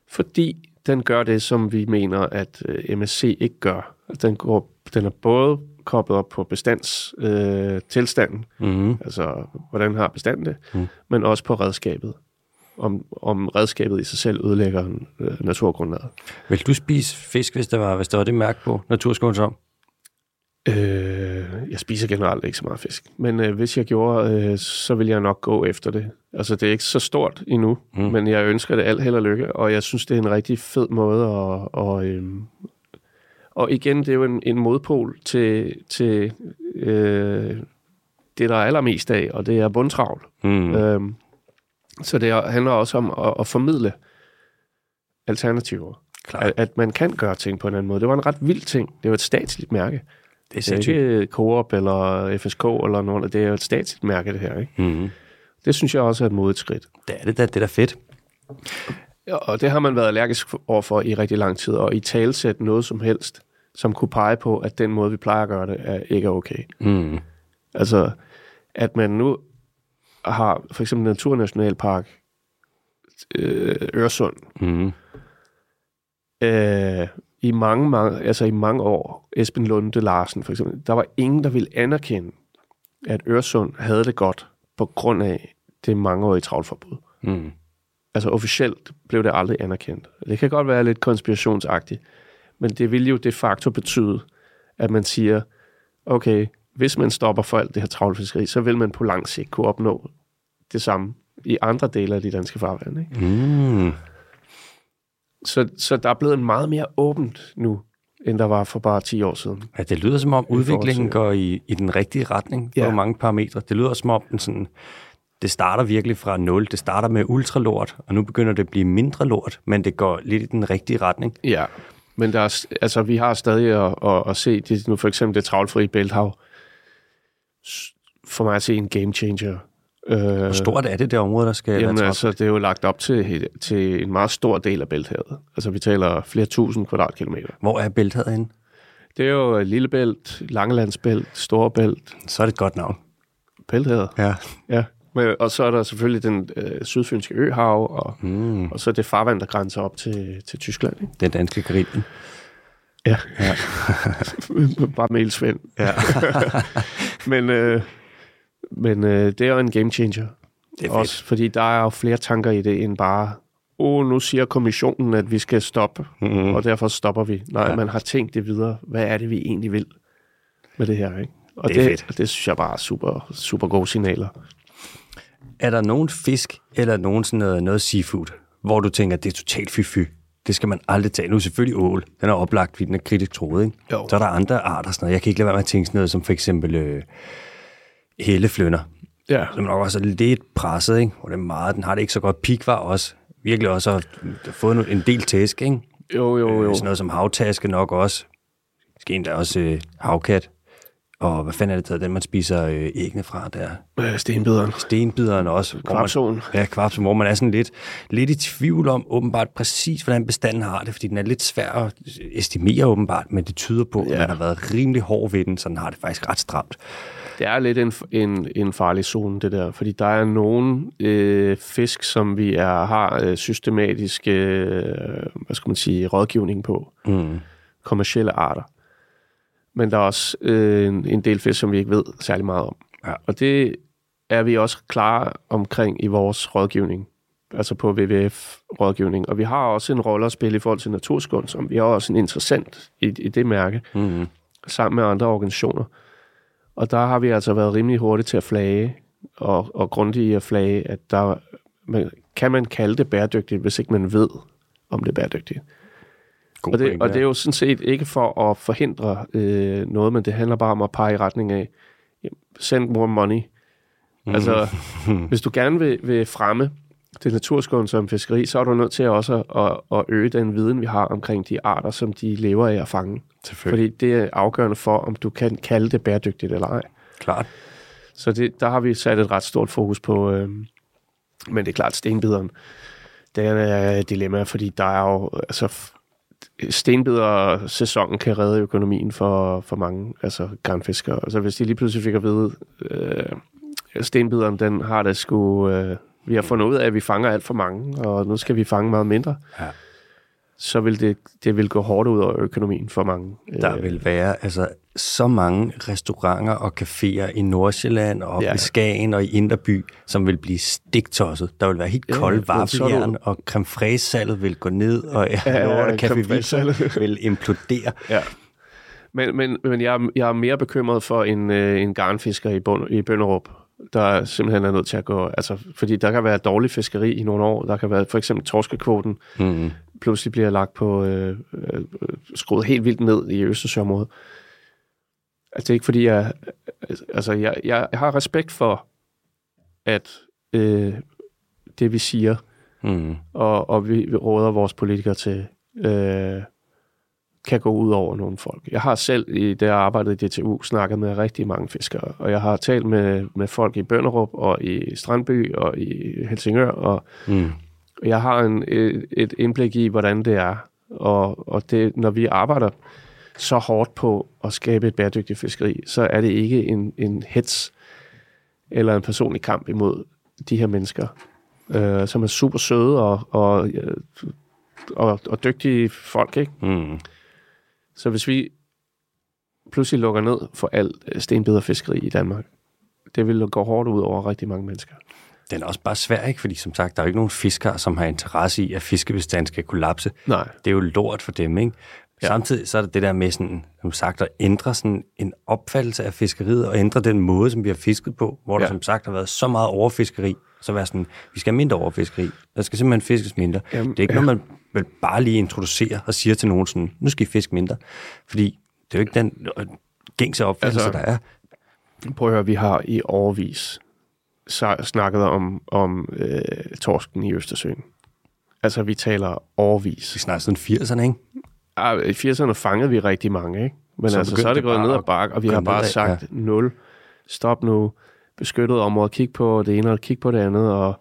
fordi den gør det, som vi mener, at øh, MSC ikke gør. Den, går, den er både koblet op på bestandstilstanden, øh, Mm. altså hvordan har bestanden det, Mm. men også på redskabet. Om, om redskabet i sig selv ødelægger øh, naturgrundlaget. Vil du spise fisk, hvis der var, hvis der var det mærke på naturskånsom? Øh, jeg spiser generelt ikke så meget fisk, men øh, hvis jeg gjorde, øh, så vil jeg nok gå efter det. Altså, det er ikke så stort endnu, mm. men jeg ønsker det alt held og lykke, og jeg synes, det er en rigtig fed måde at... Og, øh, og igen, det er jo en, en modpol til, til øh, det, der er allermest af, og det er bundtravl. Mm. Øhm, så det er- handler også om at, at formidle alternativer. Klart. At, at man kan gøre ting på en anden måde. Det var en ret vild ting. Det var et statsligt mærke. Det er Det er sindssygt. ikke Coop eller FSK eller noget. Det er jo et statsligt mærke, det her. Ikke? Mm. Det synes jeg også er et modigt skridt. Det er det da, det er da fedt. Ja, Og det har man været allergisk overfor i rigtig lang tid, og i talsæt noget som helst, som kunne pege på, at den måde, vi plejer at gøre det, er ikke okay. Mm. Altså, at man nu har for eksempel Naturnationalpark øh, Øresund, Mm. øh, i mange, mange, altså i mange år, Esben Lunde Larsen for eksempel, der var ingen, der ville anerkende, at Øresund havde det godt på grund af det mangeårige travlforbud. Mm. Altså officielt blev det aldrig anerkendt. Det kan godt være lidt konspirationsagtigt, men det vil jo de facto betyde, at man siger, okay, hvis man stopper for alt det her travlfiskeri, så vil man på lang sigt kunne opnå det samme i andre dele af de danske farvande. Ikke? Mm. Så, så der er blevet meget mere åbent nu, end der var for bare 10 år siden. Ja, det lyder som om udviklingen går i, i den rigtige retning på Ja. mange parametre. Det lyder som om den sådan, det starter virkelig fra nul. Det starter med ultralort, og nu begynder det at blive mindre lort, men det går lidt i den rigtige retning. Ja, men der er, altså, vi har stadig at, at, at se, det, nu for eksempel det travlfri bælthav, for mig at se en game changer. Øh, Hvor stort er det, det område, der skal Jamen være altså, det er jo lagt op til, til en meget stor del af bælthavet. Altså, vi taler flere tusind kvadratkilometer. Hvor er bælthavet henne? Det er jo Lillebælt, Langelandsbælt, Storebælt, Så er det et godt navn. bælthavet. Ja. Ja, Men, og så er der selvfølgelig den øh, sydfynske øhav, og, mm. og så det farvand, der grænser op til, til Tyskland. Ikke? Den danske Karibien. Ja. ja. Bare med Svend. Ja. men øh, men øh, det er jo en game changer. Det er Også fordi der er jo flere tanker i det, end bare, åh, oh, nu siger kommissionen, at vi skal stoppe, mm-hmm. og derfor stopper vi. Nej, ja. man har tænkt det videre. Hvad er det, vi egentlig vil med det her? Ikke? Og det, er det, fedt. det synes jeg bare er super, super gode signaler. Er der nogen fisk, eller nogen sådan noget, noget seafood, hvor du tænker, det er totalt fy-fy? Det skal man aldrig tage. Nu er selvfølgelig ål. Den er oplagt, fordi den er kritisk troet. Ikke? Jo. Så er der andre arter. Sådan noget. Jeg kan ikke lade være med at tænke sådan noget, som for eksempel øh, helleflønner. Ja. Som nok også er lidt presset, ikke? Og det er meget, den har det ikke så godt. Pikvar også. Virkelig også har fået en del tæsk, ikke? Jo, jo, jo. Sådan noget som havtaske nok også. Måske endda også øh, havkat. Og hvad fanden er det, den man spiser øh, æggene fra der? Øh, stenbideren. Stenbideren også. Kvapsolen. Ja, kvapsolen, hvor man er sådan lidt, lidt i tvivl om åbenbart præcis, hvordan bestanden har det, fordi den er lidt svær at estimere åbenbart, men det tyder på, ja. at man har været rimelig hård ved den, så den har det faktisk ret stramt. Det er lidt en, en, en farlig zone, det der, fordi der er nogle øh, fisk, som vi er, har øh, systematisk øh, hvad skal man sige, rådgivning på. Mm. Kommercielle arter men der er også øh, en, del fisk, som vi ikke ved særlig meget om. Ja. Og det er vi også klare omkring i vores rådgivning, altså på WWF-rådgivning. Og vi har også en rolle at spille i forhold til naturskund, som vi har også en interessant i, i det mærke, mm-hmm. sammen med andre organisationer. Og der har vi altså været rimelig hurtige til at flage, og, og grundigt at flage, at der man, kan man kalde det bæredygtigt, hvis ikke man ved, om det er bæredygtigt. God og, det, point, og det er jo sådan set ikke for at forhindre øh, noget, men det handler bare om at pege i retning af, send more money. Mm. Altså, hvis du gerne vil, vil fremme det naturskånsomme fiskeri, så er du nødt til også at, at øge den viden, vi har omkring de arter, som de lever af at fange. Fordi det er afgørende for, om du kan kalde det bæredygtigt eller ej. Klart. Så det, der har vi sat et ret stort fokus på, øh, men det er klart, stenbideren, det er et dilemma, fordi der er jo, altså, stenbider-sæsonen kan redde økonomien for, for mange altså garnfiskere. Altså hvis de lige pludselig fik at vide, øh, stenbideren, den har det sgu... Øh, vi har fundet ud af, at vi fanger alt for mange, og nu skal vi fange meget mindre. Ja så vil det, det vil gå hårdt ud over økonomien for mange. Der øh, vil være altså så mange restauranter og caféer i Nordsjælland og ja. i Skagen og i Inderby, som vil blive stiktosset. Der vil være helt koldt ja, vaffeljern, og creme vil gå ned, og ja, ja, ja, café vil implodere. Ja. Men, men, men jeg, er, jeg er mere bekymret for en, øh, en garnfisker i, bund, i Bønderup, der simpelthen er nødt til at gå... Altså, fordi der kan være dårlig fiskeri i nogle år. Der kan være for eksempel torskekvoten mm. pludselig bliver lagt på... Øh, øh, skruet helt vildt ned i Østersøområdet. Altså, det er ikke fordi, jeg... Altså, jeg, jeg har respekt for, at øh, det vi siger, mm. og, og vi, vi råder vores politikere til... Øh, kan gå ud over nogle folk. Jeg har selv, i det jeg arbejdede i DTU, snakket med rigtig mange fiskere, og jeg har talt med, med folk i Bønderup og i Strandby og i Helsingør, og mm. jeg har en, et, et indblik i, hvordan det er. Og, og det, når vi arbejder så hårdt på at skabe et bæredygtigt fiskeri, så er det ikke en, en hets eller en personlig kamp imod de her mennesker, øh, som er super søde og, og, og, og dygtige folk, ikke? Mm. Så hvis vi pludselig lukker ned for alt øh, stenbiderfiskeri i Danmark, det vil gå hårdt ud over rigtig mange mennesker. Den er også bare svær, ikke? Fordi som sagt, der er jo ikke nogen fiskere, som har interesse i, at fiskebestanden skal kollapse. Nej. Det er jo lort for dem, ikke? Ja. Samtidig så er det det der med, sådan, som sagt, at ændre sådan en opfattelse af fiskeriet, og ændre den måde, som vi har fisket på, hvor ja. der som sagt har været så meget overfiskeri, så være sådan, vi skal have mindre overfiskeri. Der skal simpelthen fiskes mindre. Jamen, det er ikke ja. noget, man vil bare lige introducere og siger til nogen sådan, nu skal I fiske mindre. Fordi det er jo ikke den øh, gængse opfattelse, altså, der er. Prøv at høre, vi har i overvis snakket om, om øh, torsken i Østersøen. Altså, vi taler overvis. Vi snakker sådan 80'erne, ikke? Ja, I 80'erne fangede vi rigtig mange, ikke? Men så altså, så er det gået ned ad bakke, og vi har bare sagt, ja. nul, stop nu, beskyttet område, kig på det ene og kig på det andet, og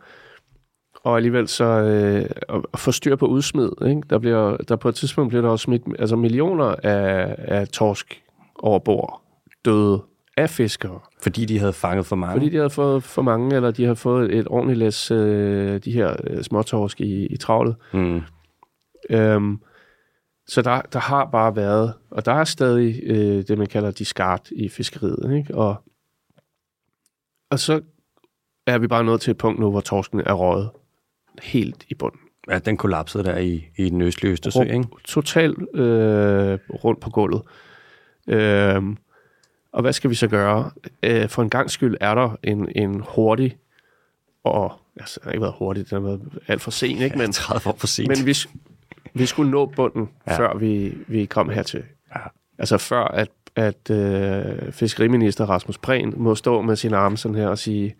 og alligevel så øh, at få styr på udsmid. Ikke? Der, bliver, der på et tidspunkt bliver der også smidt altså millioner af, af torsk over bord, døde af fiskere. Fordi de havde fanget for mange? Fordi de havde fået for mange, eller de havde fået et ordentligt læs, øh, de her øh, småtorsk i, i travlet. Mm. Øhm, så der, der har bare været, og der er stadig øh, det, man kalder discard i fiskeriet. Ikke? Og, og så er vi bare nået til et punkt nu, hvor torsken er røget helt i bunden. Ja, den kollapsede der i, i den østlige Østersø, ikke? Totalt øh, rundt på gulvet. Øhm, og hvad skal vi så gøre? Øh, for en gang skyld er der en, en hurtig, og altså, den har ikke været hurtig, den har været alt for sen, ikke? Men, 30 år for sent. men vi, vi skulle nå bunden, Ja. før vi, vi kom hertil. Ja. Altså før, at, at øh, fiskeriminister Rasmus Prehn må stå med sine arme sådan her og sige,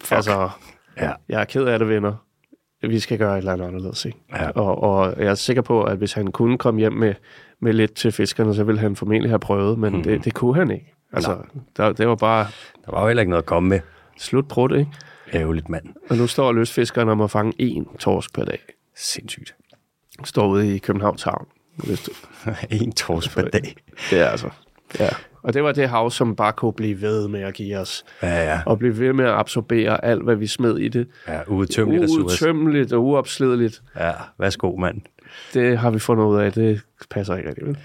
Fuck. altså, Ja. jeg er ked af det, venner. Vi skal gøre et eller andet anderledes, ikke? Ja. Og, og jeg er sikker på, at hvis han kunne komme hjem med, med lidt til fiskerne, så ville han formentlig have prøvet, men mm. det, det kunne han ikke. Altså, der, det var bare Der var jo heller ikke noget at komme med. slut det, ikke? Ærgerligt mand. Og nu står lystfiskerne om at fange én torsk per dag. Sindssygt. Står ude i Københavns Havn. En tors per dag. Det er altså... Ja. Og det var det hav, som bare kunne blive ved med at give os. Ja, ja. Og blive ved med at absorbere alt, hvad vi smed i det. Ja, uudtømmelig ressource. Udtømmeligt og uopslideligt. Ja, værsgo, mand. Det har vi fundet ud af. Det passer ikke rigtig, vel?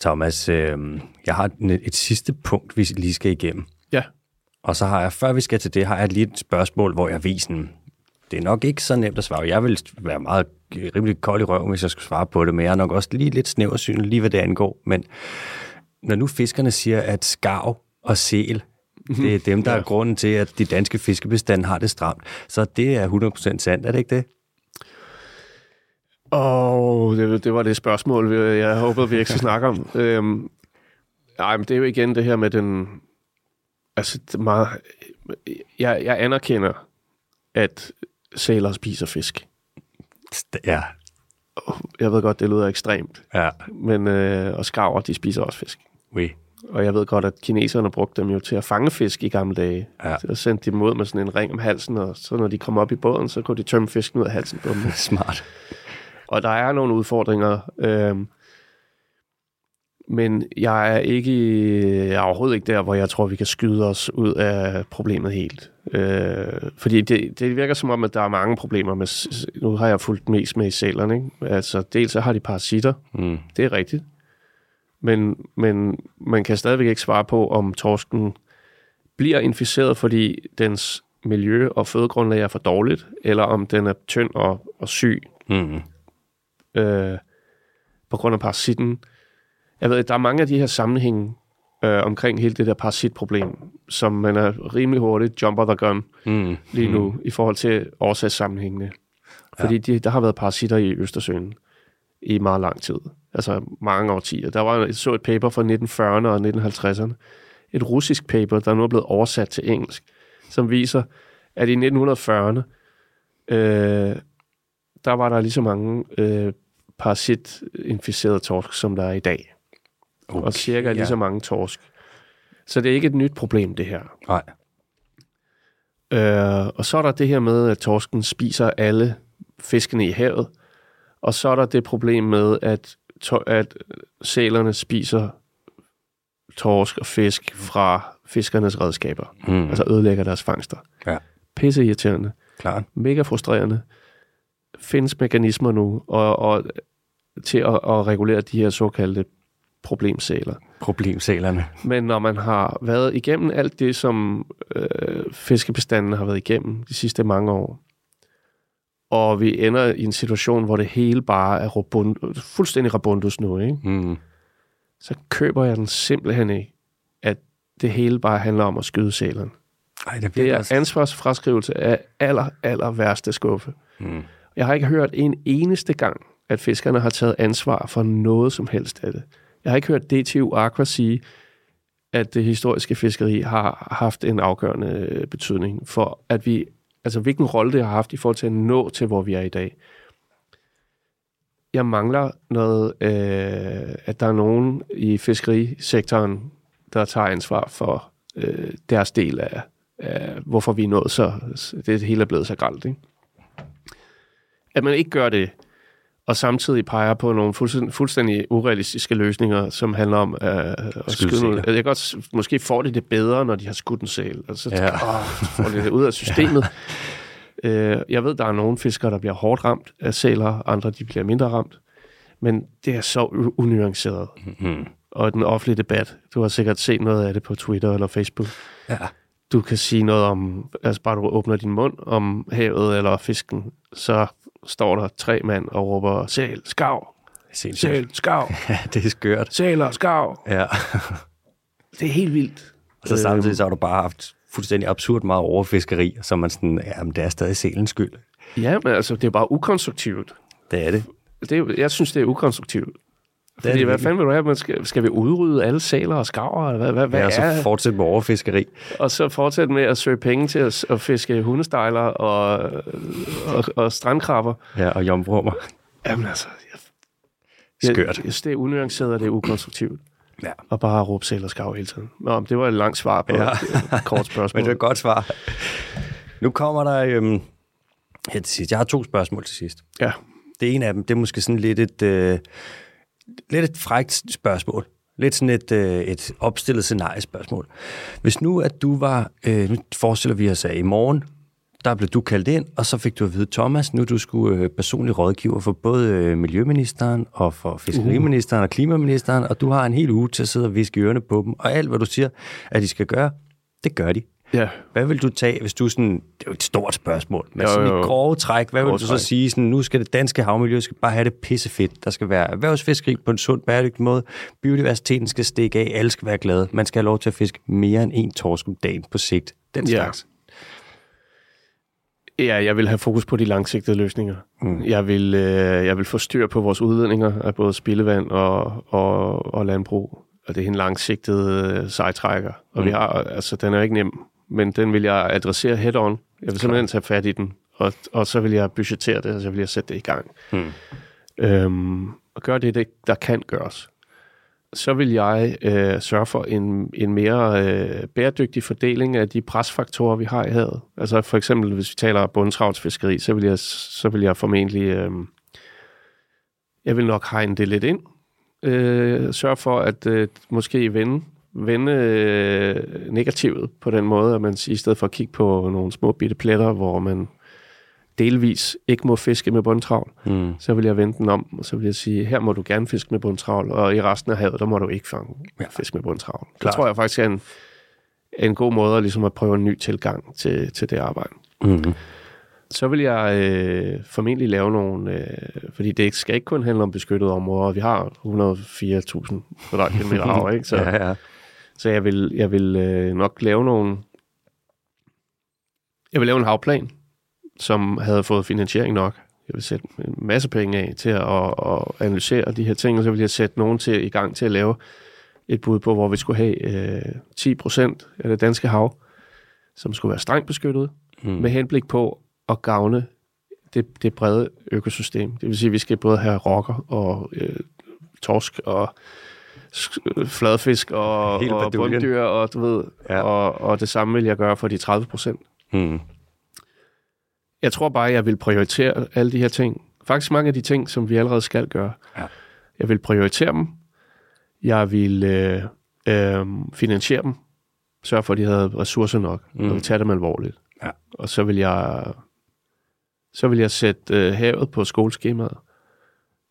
Thomas, øh, jeg har et, sidste punkt, vi lige skal igennem. Ja. Og så har jeg, før vi skal til det, har jeg lige et spørgsmål, hvor jeg viser sådan, det er nok ikke så nemt at svare. Jeg vil være meget øh, rimelig kold i røven, hvis jeg skulle svare på det, men jeg er nok også lige lidt snæversyn, lige hvad det angår. Men når nu fiskerne siger, at skarv og sel, det er dem, der Ja. er grunden til, at de danske fiskebestand har det stramt, så det er 100% sandt, er det ikke det? Og det, det var det spørgsmål, jeg håbede, vi ikke skulle snakke om. Øhm, ej, men det er jo igen det her med den... Altså, det meget, jeg, jeg anerkender, at sæler spiser fisk. Ja, Jeg ved godt, det lyder ekstremt, ja, men øh, og skarver, de spiser også fisk. oui. Og jeg ved godt, at kineserne brugte dem jo til at fange fisk i gamle dage. Ja. Så sendte de dem ud med sådan en ring om halsen, og så når de kom op i båden, så kunne de tømme fisken ud af halsen på dem. Smart. Og der er nogle udfordringer. Øhm, men jeg er ikke jeg er overhovedet ikke der, hvor jeg tror, vi kan skyde os ud af problemet helt. Øh, fordi det, det virker som om, at der er mange problemer med... Nu har jeg fulgt mest med i sælerne. Ikke? Altså, dels så har de parasitter. Mm. Det er rigtigt. Men, men man kan stadigvæk ikke svare på, om torsken bliver inficeret, fordi dens miljø og fødegrundlag er for dårligt, eller om den er tynd og, og syg Mm. øh, på grund af parasitten. Jeg ved, der er mange af de her sammenhænge øh, omkring hele det der parasitproblem, som man er rimelig hurtigt jumper the gun Mm. lige nu i forhold til årsagssammenhængene. Fordi de, der har været parasitter i Østersøen i meget lang tid. Altså mange årtier. Der var jeg så et paper fra 1940'erne og 1950'erne. Et russisk paper, der nu er blevet oversat til engelsk, som viser, at i 1940'erne, øh, der var der lige så mange øh, parasitinficerede torsk, som der er i dag. Okay, og cirka lige så mange torsk. Så det er ikke et nyt problem, det her. Nej. Øh, og så er der det her med, at torsken spiser alle fiskene i havet. Og så er der det problem med, at, to- at sælerne spiser torsk og fisk fra fiskernes redskaber. Mm. Altså ødelægger deres fangster. Ja. Pisse irriterende. Klart. Mega frustrerende. Findes mekanismer nu og, og til at, at regulere de her såkaldte problemsæler. Problemsælerne. Men når man har været igennem alt det, som øh, fiskebestanden har været igennem de sidste mange år, og vi ender i en situation, hvor det hele bare er robund, fuldstændig rabundus nu, ikke? Mm. så køber jeg den simpelthen ikke, at det hele bare handler om at skyde sælerne. Ej, det Det er også... ansvarsfraskrivelse af aller, aller værste skuffe. Mm. Jeg har ikke hørt en eneste gang, at fiskerne har taget ansvar for noget som helst af det. Jeg har ikke hørt DTU Aqua sige, at det historiske fiskeri har haft en afgørende øh, betydning for, at vi, altså hvilken rolle det har haft i forhold til at nå til, hvor vi er i dag. Jeg mangler noget, øh, at der er nogen i fiskerisektoren, der tager ansvar for øh, deres del af, af, hvorfor vi er nået så, det hele er blevet så gralt, ikke? at man ikke gør det, og samtidig peger på nogle fuldstændig, fuldstændig urealistiske løsninger, som handler om øh, at Skyde skyde nogle, sæler. Jeg kan godt, måske får de det bedre, når de har skudt en sæl. Altså, Ja. ja. åh, så får de det ud af systemet. øh, jeg ved, der er nogle fiskere, der bliver hårdt ramt af sæler, andre de bliver mindre ramt. Men det er så unuanceret. Mm. Og den offentlige debat, du har sikkert set noget af det på Twitter eller Facebook. Ja. Du kan sige noget om, altså bare du åbner din mund om havet eller fisken, så står der tre mand og råber, sæl, skav, Sindssygt. sæl, skav, Ja, det er skørt. sæler, skav. Ja. Det er helt vildt. Og så samtidig så har du bare haft fuldstændig absurd meget overfiskeri, så man sådan, ja, men det er stadig selens skyld. Ja, men altså, det er bare ukonstruktivt. Det er det. Det er, jeg synes, det er ukonstruktivt. Det Fordi, hvad virkelig. fanden vil du have? Man skal, skal vi udrydde alle sæler og skarver? Eller hvad, hvad, hvad Ja, og er så fortsætte med overfiskeri. og så fortsætte med at søge penge til at, at fiske hundestejler og, og, og strandkrabber. Ja, og jomfrummer. Jamen altså, jeg, jeg, Skørt. jeg synes, det er unuanceret, og det er ukonstruktivt. Ja. Og bare råbe sæl og skarv hele tiden. Nå, det var et langt svar på ja. et kort spørgsmål. Men det er et godt svar. Nu kommer der øhm, her til sidst. Jeg har to spørgsmål til sidst. Ja. Det ene af dem, det er måske sådan lidt et, øh, lidt et frækt spørgsmål. Lidt sådan et, øh, et opstillet scenariespørgsmål. Hvis nu, at du var, øh, nu forestiller vi os, at i morgen, der blev du kaldt ind, og så fik du at vide, Thomas, nu du skulle øh, personlig rådgiver for både øh, Miljøministeren og for Fiskeriministeren og Klimaministeren, og du har en hel uge til at sidde og viske i ørerne på dem, og alt, hvad du siger, at de skal gøre, det gør de. Ja. Hvad vil du tage, hvis du sådan, det er jo et stort spørgsmål, men Jo, sådan jo, i jo. grove træk, hvad vil Grove du så træk. sige, sådan, nu skal det danske havmiljø skal bare have det pissefedt, der skal være erhvervsfiskeri på en sund, bæredygtig måde, biodiversiteten skal stikke af, alle skal være glade, man skal have lov til at fiske mere end en torsk om dagen på sigt, den Ja. slags. Ja, jeg vil have fokus på de langsigtede løsninger. Mm. Jeg, vil, øh, jeg vil få styr på vores udledninger af både spildevand og, og, og landbrug. Og det er en langsigtet øh, sejtrækker. Og mm. vi har, altså, den er jo ikke nem, men den vil jeg adressere head-on. Jeg vil simpelthen tage fat i den, og, og så vil jeg budgettere det, og så vil jeg sætte det i gang. Mm. Øhm, og gøre det, det, der kan gøres. Så vil jeg øh, sørge for en, en mere øh, bæredygtig fordeling af de presfaktorer, vi har i havet. Altså for eksempel, hvis vi taler bundtravsfiskeri, så vil jeg, så vil jeg formentlig... Øh, jeg vil nok hegne det lidt ind. Øh, sørge for at øh, måske vende, vende øh, negativet på den måde, at man i stedet for at kigge på nogle små bitte pletter, hvor man delvis ikke må fiske med bundtravl, Mm. så vil jeg vende den om, og så vil jeg sige, her må du gerne fiske med bundtravl, og i resten af havet, der må du ikke fange Ja. fisk med bundtravl. Det tror jeg faktisk er en, en god måde at, ligesom at prøve en ny tilgang til, til det arbejde. Mm. Så vil jeg øh, formentlig lave nogle, øh, fordi det skal ikke kun handle om beskyttede områder, vi har 104.000 kvadratkilometer hav, ikke? Så, Ja, ja. Så jeg vil, jeg vil øh, nok lave nogle... Jeg vil lave en havplan, som havde fået finansiering nok. Jeg vil sætte en masse penge af til at, at, analysere de her ting, og så vil jeg sætte nogen til, i gang til at lave et bud på, hvor vi skulle have øh, 10 procent af det danske hav, som skulle være strengt beskyttet, Mm. med henblik på at gavne det, det brede økosystem. Det vil sige, at vi skal både have rokker og øh, torsk og fladfisk og, Hele og bunddyr, og du ved, Ja. og, og det samme vil jeg gøre for de 30 procent. Mm. Jeg tror bare, jeg vil prioritere alle de her ting. Faktisk mange af de ting, som vi allerede skal gøre. Ja. Jeg vil prioritere dem. Jeg vil øh, øh, finansiere dem. Sørge for, at de havde ressourcer nok. Mm. Mm. Og tage dem alvorligt. Ja. Og så vil jeg så vil jeg sætte øh, havet på skoleskemaet.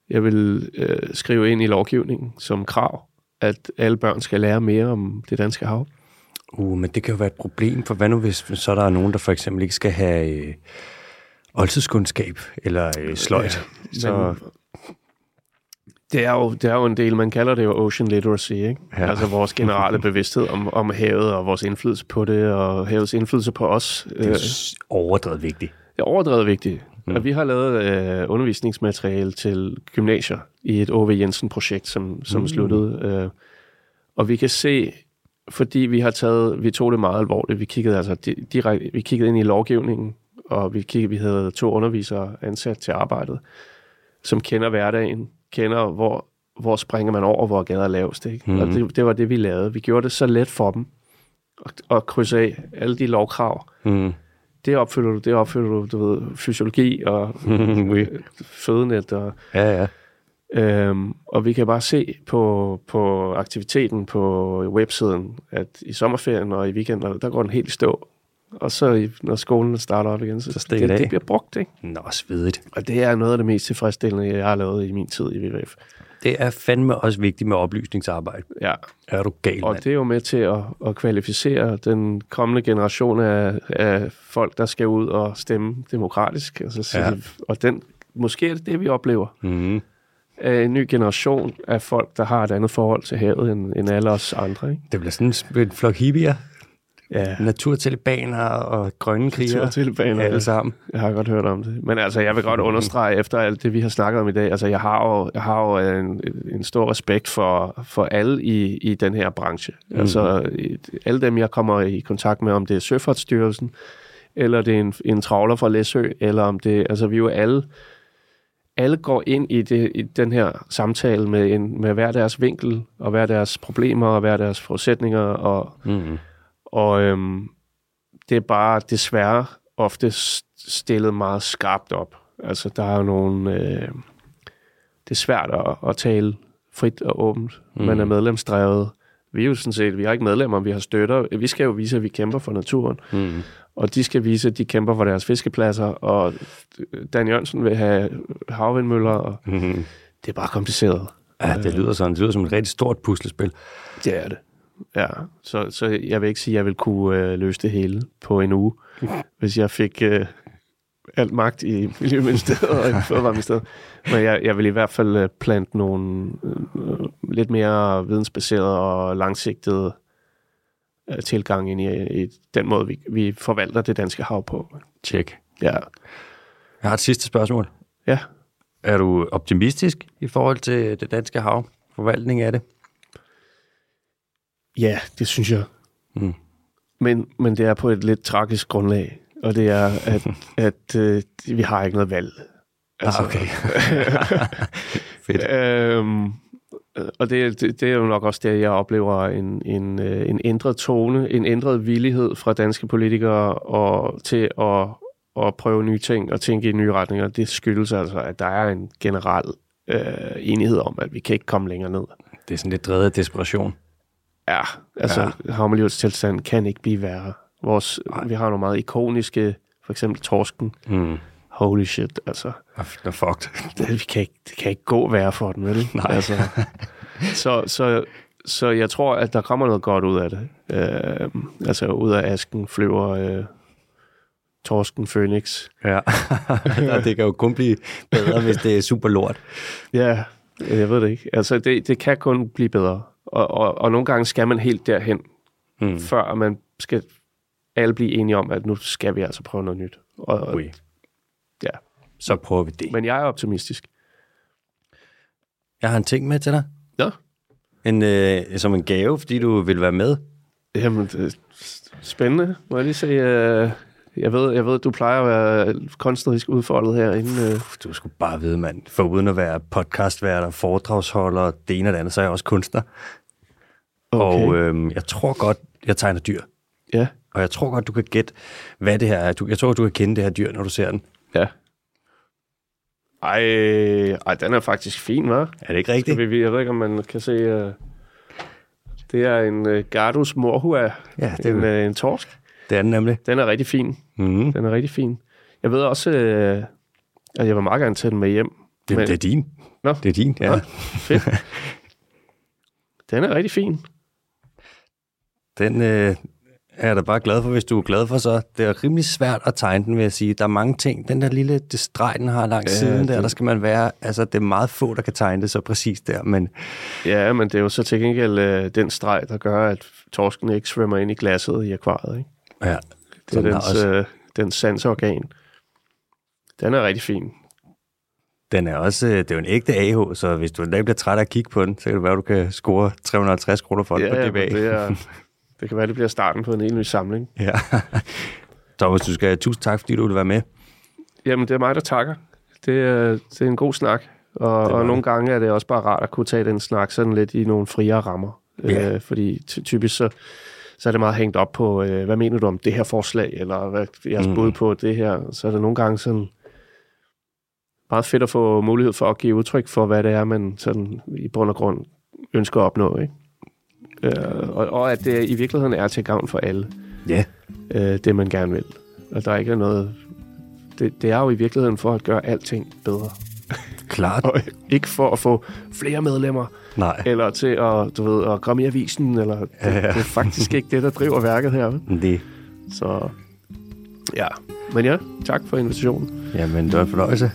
Jeg vil øh, skrive ind i lovgivningen som krav, at alle børn skal lære mere om det danske hav. Uh, men det kan jo være et problem, for hvad nu hvis så der er nogen, der for eksempel ikke skal have øh, oldtidskundskab eller øh, sløjt? Ja, så, Men, det, er jo, det er jo en del, man kalder det jo ocean literacy, ikke? Ja. Altså vores generelle bevidsthed om, om havet og vores indflydelse på det, og havets indflydelse på os. det er s- overdrevet vigtigt. Det er overdrevet vigtigt. Mm. Og vi har lavet øh, undervisningsmateriale til gymnasier i et O.V. Jensen-projekt, som, som Mm. sluttede. Øh, og vi kan se, fordi vi har taget, vi tog det meget alvorligt. Vi kiggede altså di- direkte, vi kiggede ind i lovgivningen, og vi kiggede, vi havde to undervisere ansat til arbejdet, som kender hverdagen, kender hvor, hvor springer man over, hvor gader er lavest. Ikke? Mm. Og det, det var det, vi lavede. Vi gjorde det så let for dem at, at krydse af alle de lovkrav, Mm. Det opfylder du, det opfylder du, du ved, fysiologi og fødenet og Ja, ja. Øhm, og vi kan bare se på, på aktiviteten på websiden, at i sommerferien og i weekenden, der går den helt i stå. Og så når skolen starter op igen, så, Så det det, det bliver brugt, ikke? Nå, svedigt. Og det er noget af det mest tilfredsstillende, jeg har lavet i min tid i WWF. Det er fandme også vigtigt med oplysningsarbejde. Ja, Er du gal, og mand? det er jo med til at, at kvalificere den kommende generation af, af folk, der skal ud og stemme demokratisk. Altså, så Ja. Og den, måske er det det, vi oplever. Mm. Af en ny generation af folk, der har et andet forhold til havet end, end alle os andre. Ikke? Det bliver sådan en flok hippier, Ja, naturtalibaner og grønne krigere. Naturtalibaner, Alle sammen. jeg har godt hørt om det. Men altså, jeg vil godt understrege efter alt det, vi har snakket om i dag. Altså, jeg har jo, jeg har jo en, en stor respekt for, for alle i, i den her branche. Mm. Altså, alle dem, jeg kommer i kontakt med, om det er Søfartsstyrelsen, eller det er en, en travler fra Læsø, eller om det... Altså, vi er jo alle... Alle går ind i, det, i den her samtale med, en, med hver deres vinkel, og hver deres problemer, og hver deres forudsætninger, og Mm. Og øhm, det er bare desværre ofte stillet meget skarpt op. Altså, der er jo nogle... Øh, det er svært at, at tale frit og åbent. Mm. Man er medlemsdrevet. Vi er jo sådan set, vi har ikke medlemmer, vi har støtter. Vi skal jo vise, at vi kæmper for naturen. Mm. Og de skal vise, at de kæmper for deres fiskepladser. Og Dan Jørgensen vil have havvindmøller, og Mm. det er bare kompliceret. Ja, det lyder sådan. Det lyder som et rigtig stort puslespil. Det er det. Ja, så, så jeg vil ikke sige, at jeg vil kunne øh, løse det hele på en uge, hvis jeg fik øh, alt magt i Miljøministeriet og i Fødevareministeriet. Men jeg, jeg vil i hvert fald øh, plante nogle øh, lidt mere vidensbaserede og langsigtede øh, tilgang ind i, i den måde, vi, vi forvalter det danske hav på. Tjek. Ja, Jeg har et sidste spørgsmål. ja. Er du optimistisk i forhold til det danske hav? Forvaltning af det? Ja det synes jeg. Mm. Men, men det er på et lidt tragisk grundlag, og det er, at, at øh, vi har ikke noget valg. Altså. Ah, okay. Fedt. Øhm, og det, det, det er jo nok også det, jeg oplever en, en, øh, en ændret tone, en ændret villighed fra danske politikere og, til at, at prøve nye ting og tænke i nye retninger. Det skyldes altså, at der er en generel øh, enighed om, at vi kan ikke komme længere ned. Det er sådan lidt drevet af desperation. Ja, altså ja. havmiljøets tilstand kan ikke blive værre. Vores, vi har nogle meget ikoniske, for eksempel torsken. Mm. Holy shit, altså. Nå, fucked. det, vi kan ikke, det kan ikke gå værre for den, vel? Nej. Altså, så, så, så jeg tror, at der kommer noget godt ud af det. Øh, altså ud af asken flyver øh, torsken Phoenix. Ja. Og det kan jo kun blive bedre, hvis det er super lort. Ja, jeg ved det ikke. Altså det, det kan kun blive bedre. Og, og, og nogle gange skal man helt derhen, Mm. før man skal alle blive enige om, at nu skal vi altså prøve noget nyt. Og, og, ja. Så prøver vi det. Men jeg er optimistisk. Jeg har en ting med til dig. Ja. En, øh, som en gave, fordi du vil være med. Jamen, det er spændende. Må jeg lige se... Øh, jeg, ved, jeg ved, du plejer at være kunstnerisk udfoldet herinde. Øh. Du skulle bare vide, mand. For uden at være podcastværter, foredragsholder, det ene og det andet, så er jeg også kunstner. Okay. Og øh, jeg tror godt, jeg tegner dyr. Ja, Og jeg tror godt, du kan gætte, hvad det her er. Du, jeg tror, du kan kende det her dyr, når du ser den. ja. Ej, ej, den er faktisk fin, hva'? Er det ikke rigtigt? Skal vi, jeg ved ikke, om man kan se... Øh, det er en øh, Gardus morhua, Ja, det er, en, øh, en torsk. Det er den nemlig. Den er rigtig fin. Mm. Den er rigtig fin. Jeg ved også, øh, at jeg vil meget gerne tage den med hjem. Det, Men- det er din. Nå. Det er din, ja. Nå. Fedt. Den er rigtig fin. Den øh, er jeg da bare glad for, hvis du er glad for så. Det er rimelig svært at tegne den, vil jeg sige. Der er mange ting. Den der lille det streg, den har langs Ja, siden der, det- der skal man være... Altså, det er meget få, der kan tegne det så præcis der, men Ja, men det er jo så til gengæld øh, den streg, der gør, at torsken ikke svømmer ind i glasset i akvariet. Ikke? Ja. Det er den har dens, også, øh, dens sansorgan. Den er rigtig fin. den er også, øh, det er jo en ægte AH, så hvis du en dag bliver træt af at kigge på den, så kan det være, at du kan score 350 kroner for den på ja, DBA. men det, er, det kan være, det bliver starten på en helt ny samling. Ja. Thomas, du skal tusind tak, fordi du ville være med. Jamen, det er mig, der takker. Det er, det er en god snak. Og, og nogle gange er det også bare rart at kunne tage den snak sådan lidt i nogle friere rammer. Ja. Øh, fordi ty- typisk så, så er det meget hængt op på, øh, hvad mener du om det her forslag, eller hvad jeres Mm. bud på det her. Så er det nogle gange sådan meget fedt at få mulighed for at give udtryk for, hvad det er, man sådan i bund og grund ønsker at opnå. Ikke? Øh, og, og at det i virkeligheden er til gavn for alle, Ja, øh, det man gerne vil. Og der er ikke noget... Det, det er jo i virkeligheden for at gøre alting bedre. Klart. Og ikke for at få flere medlemmer, Nej, eller til at, du ved, at komme i avisen, eller det, Ja, det er faktisk ikke det, der driver værket her. vel? det, Så ja, men ja, tak for invitationen. jamen, det var en fornøjelse.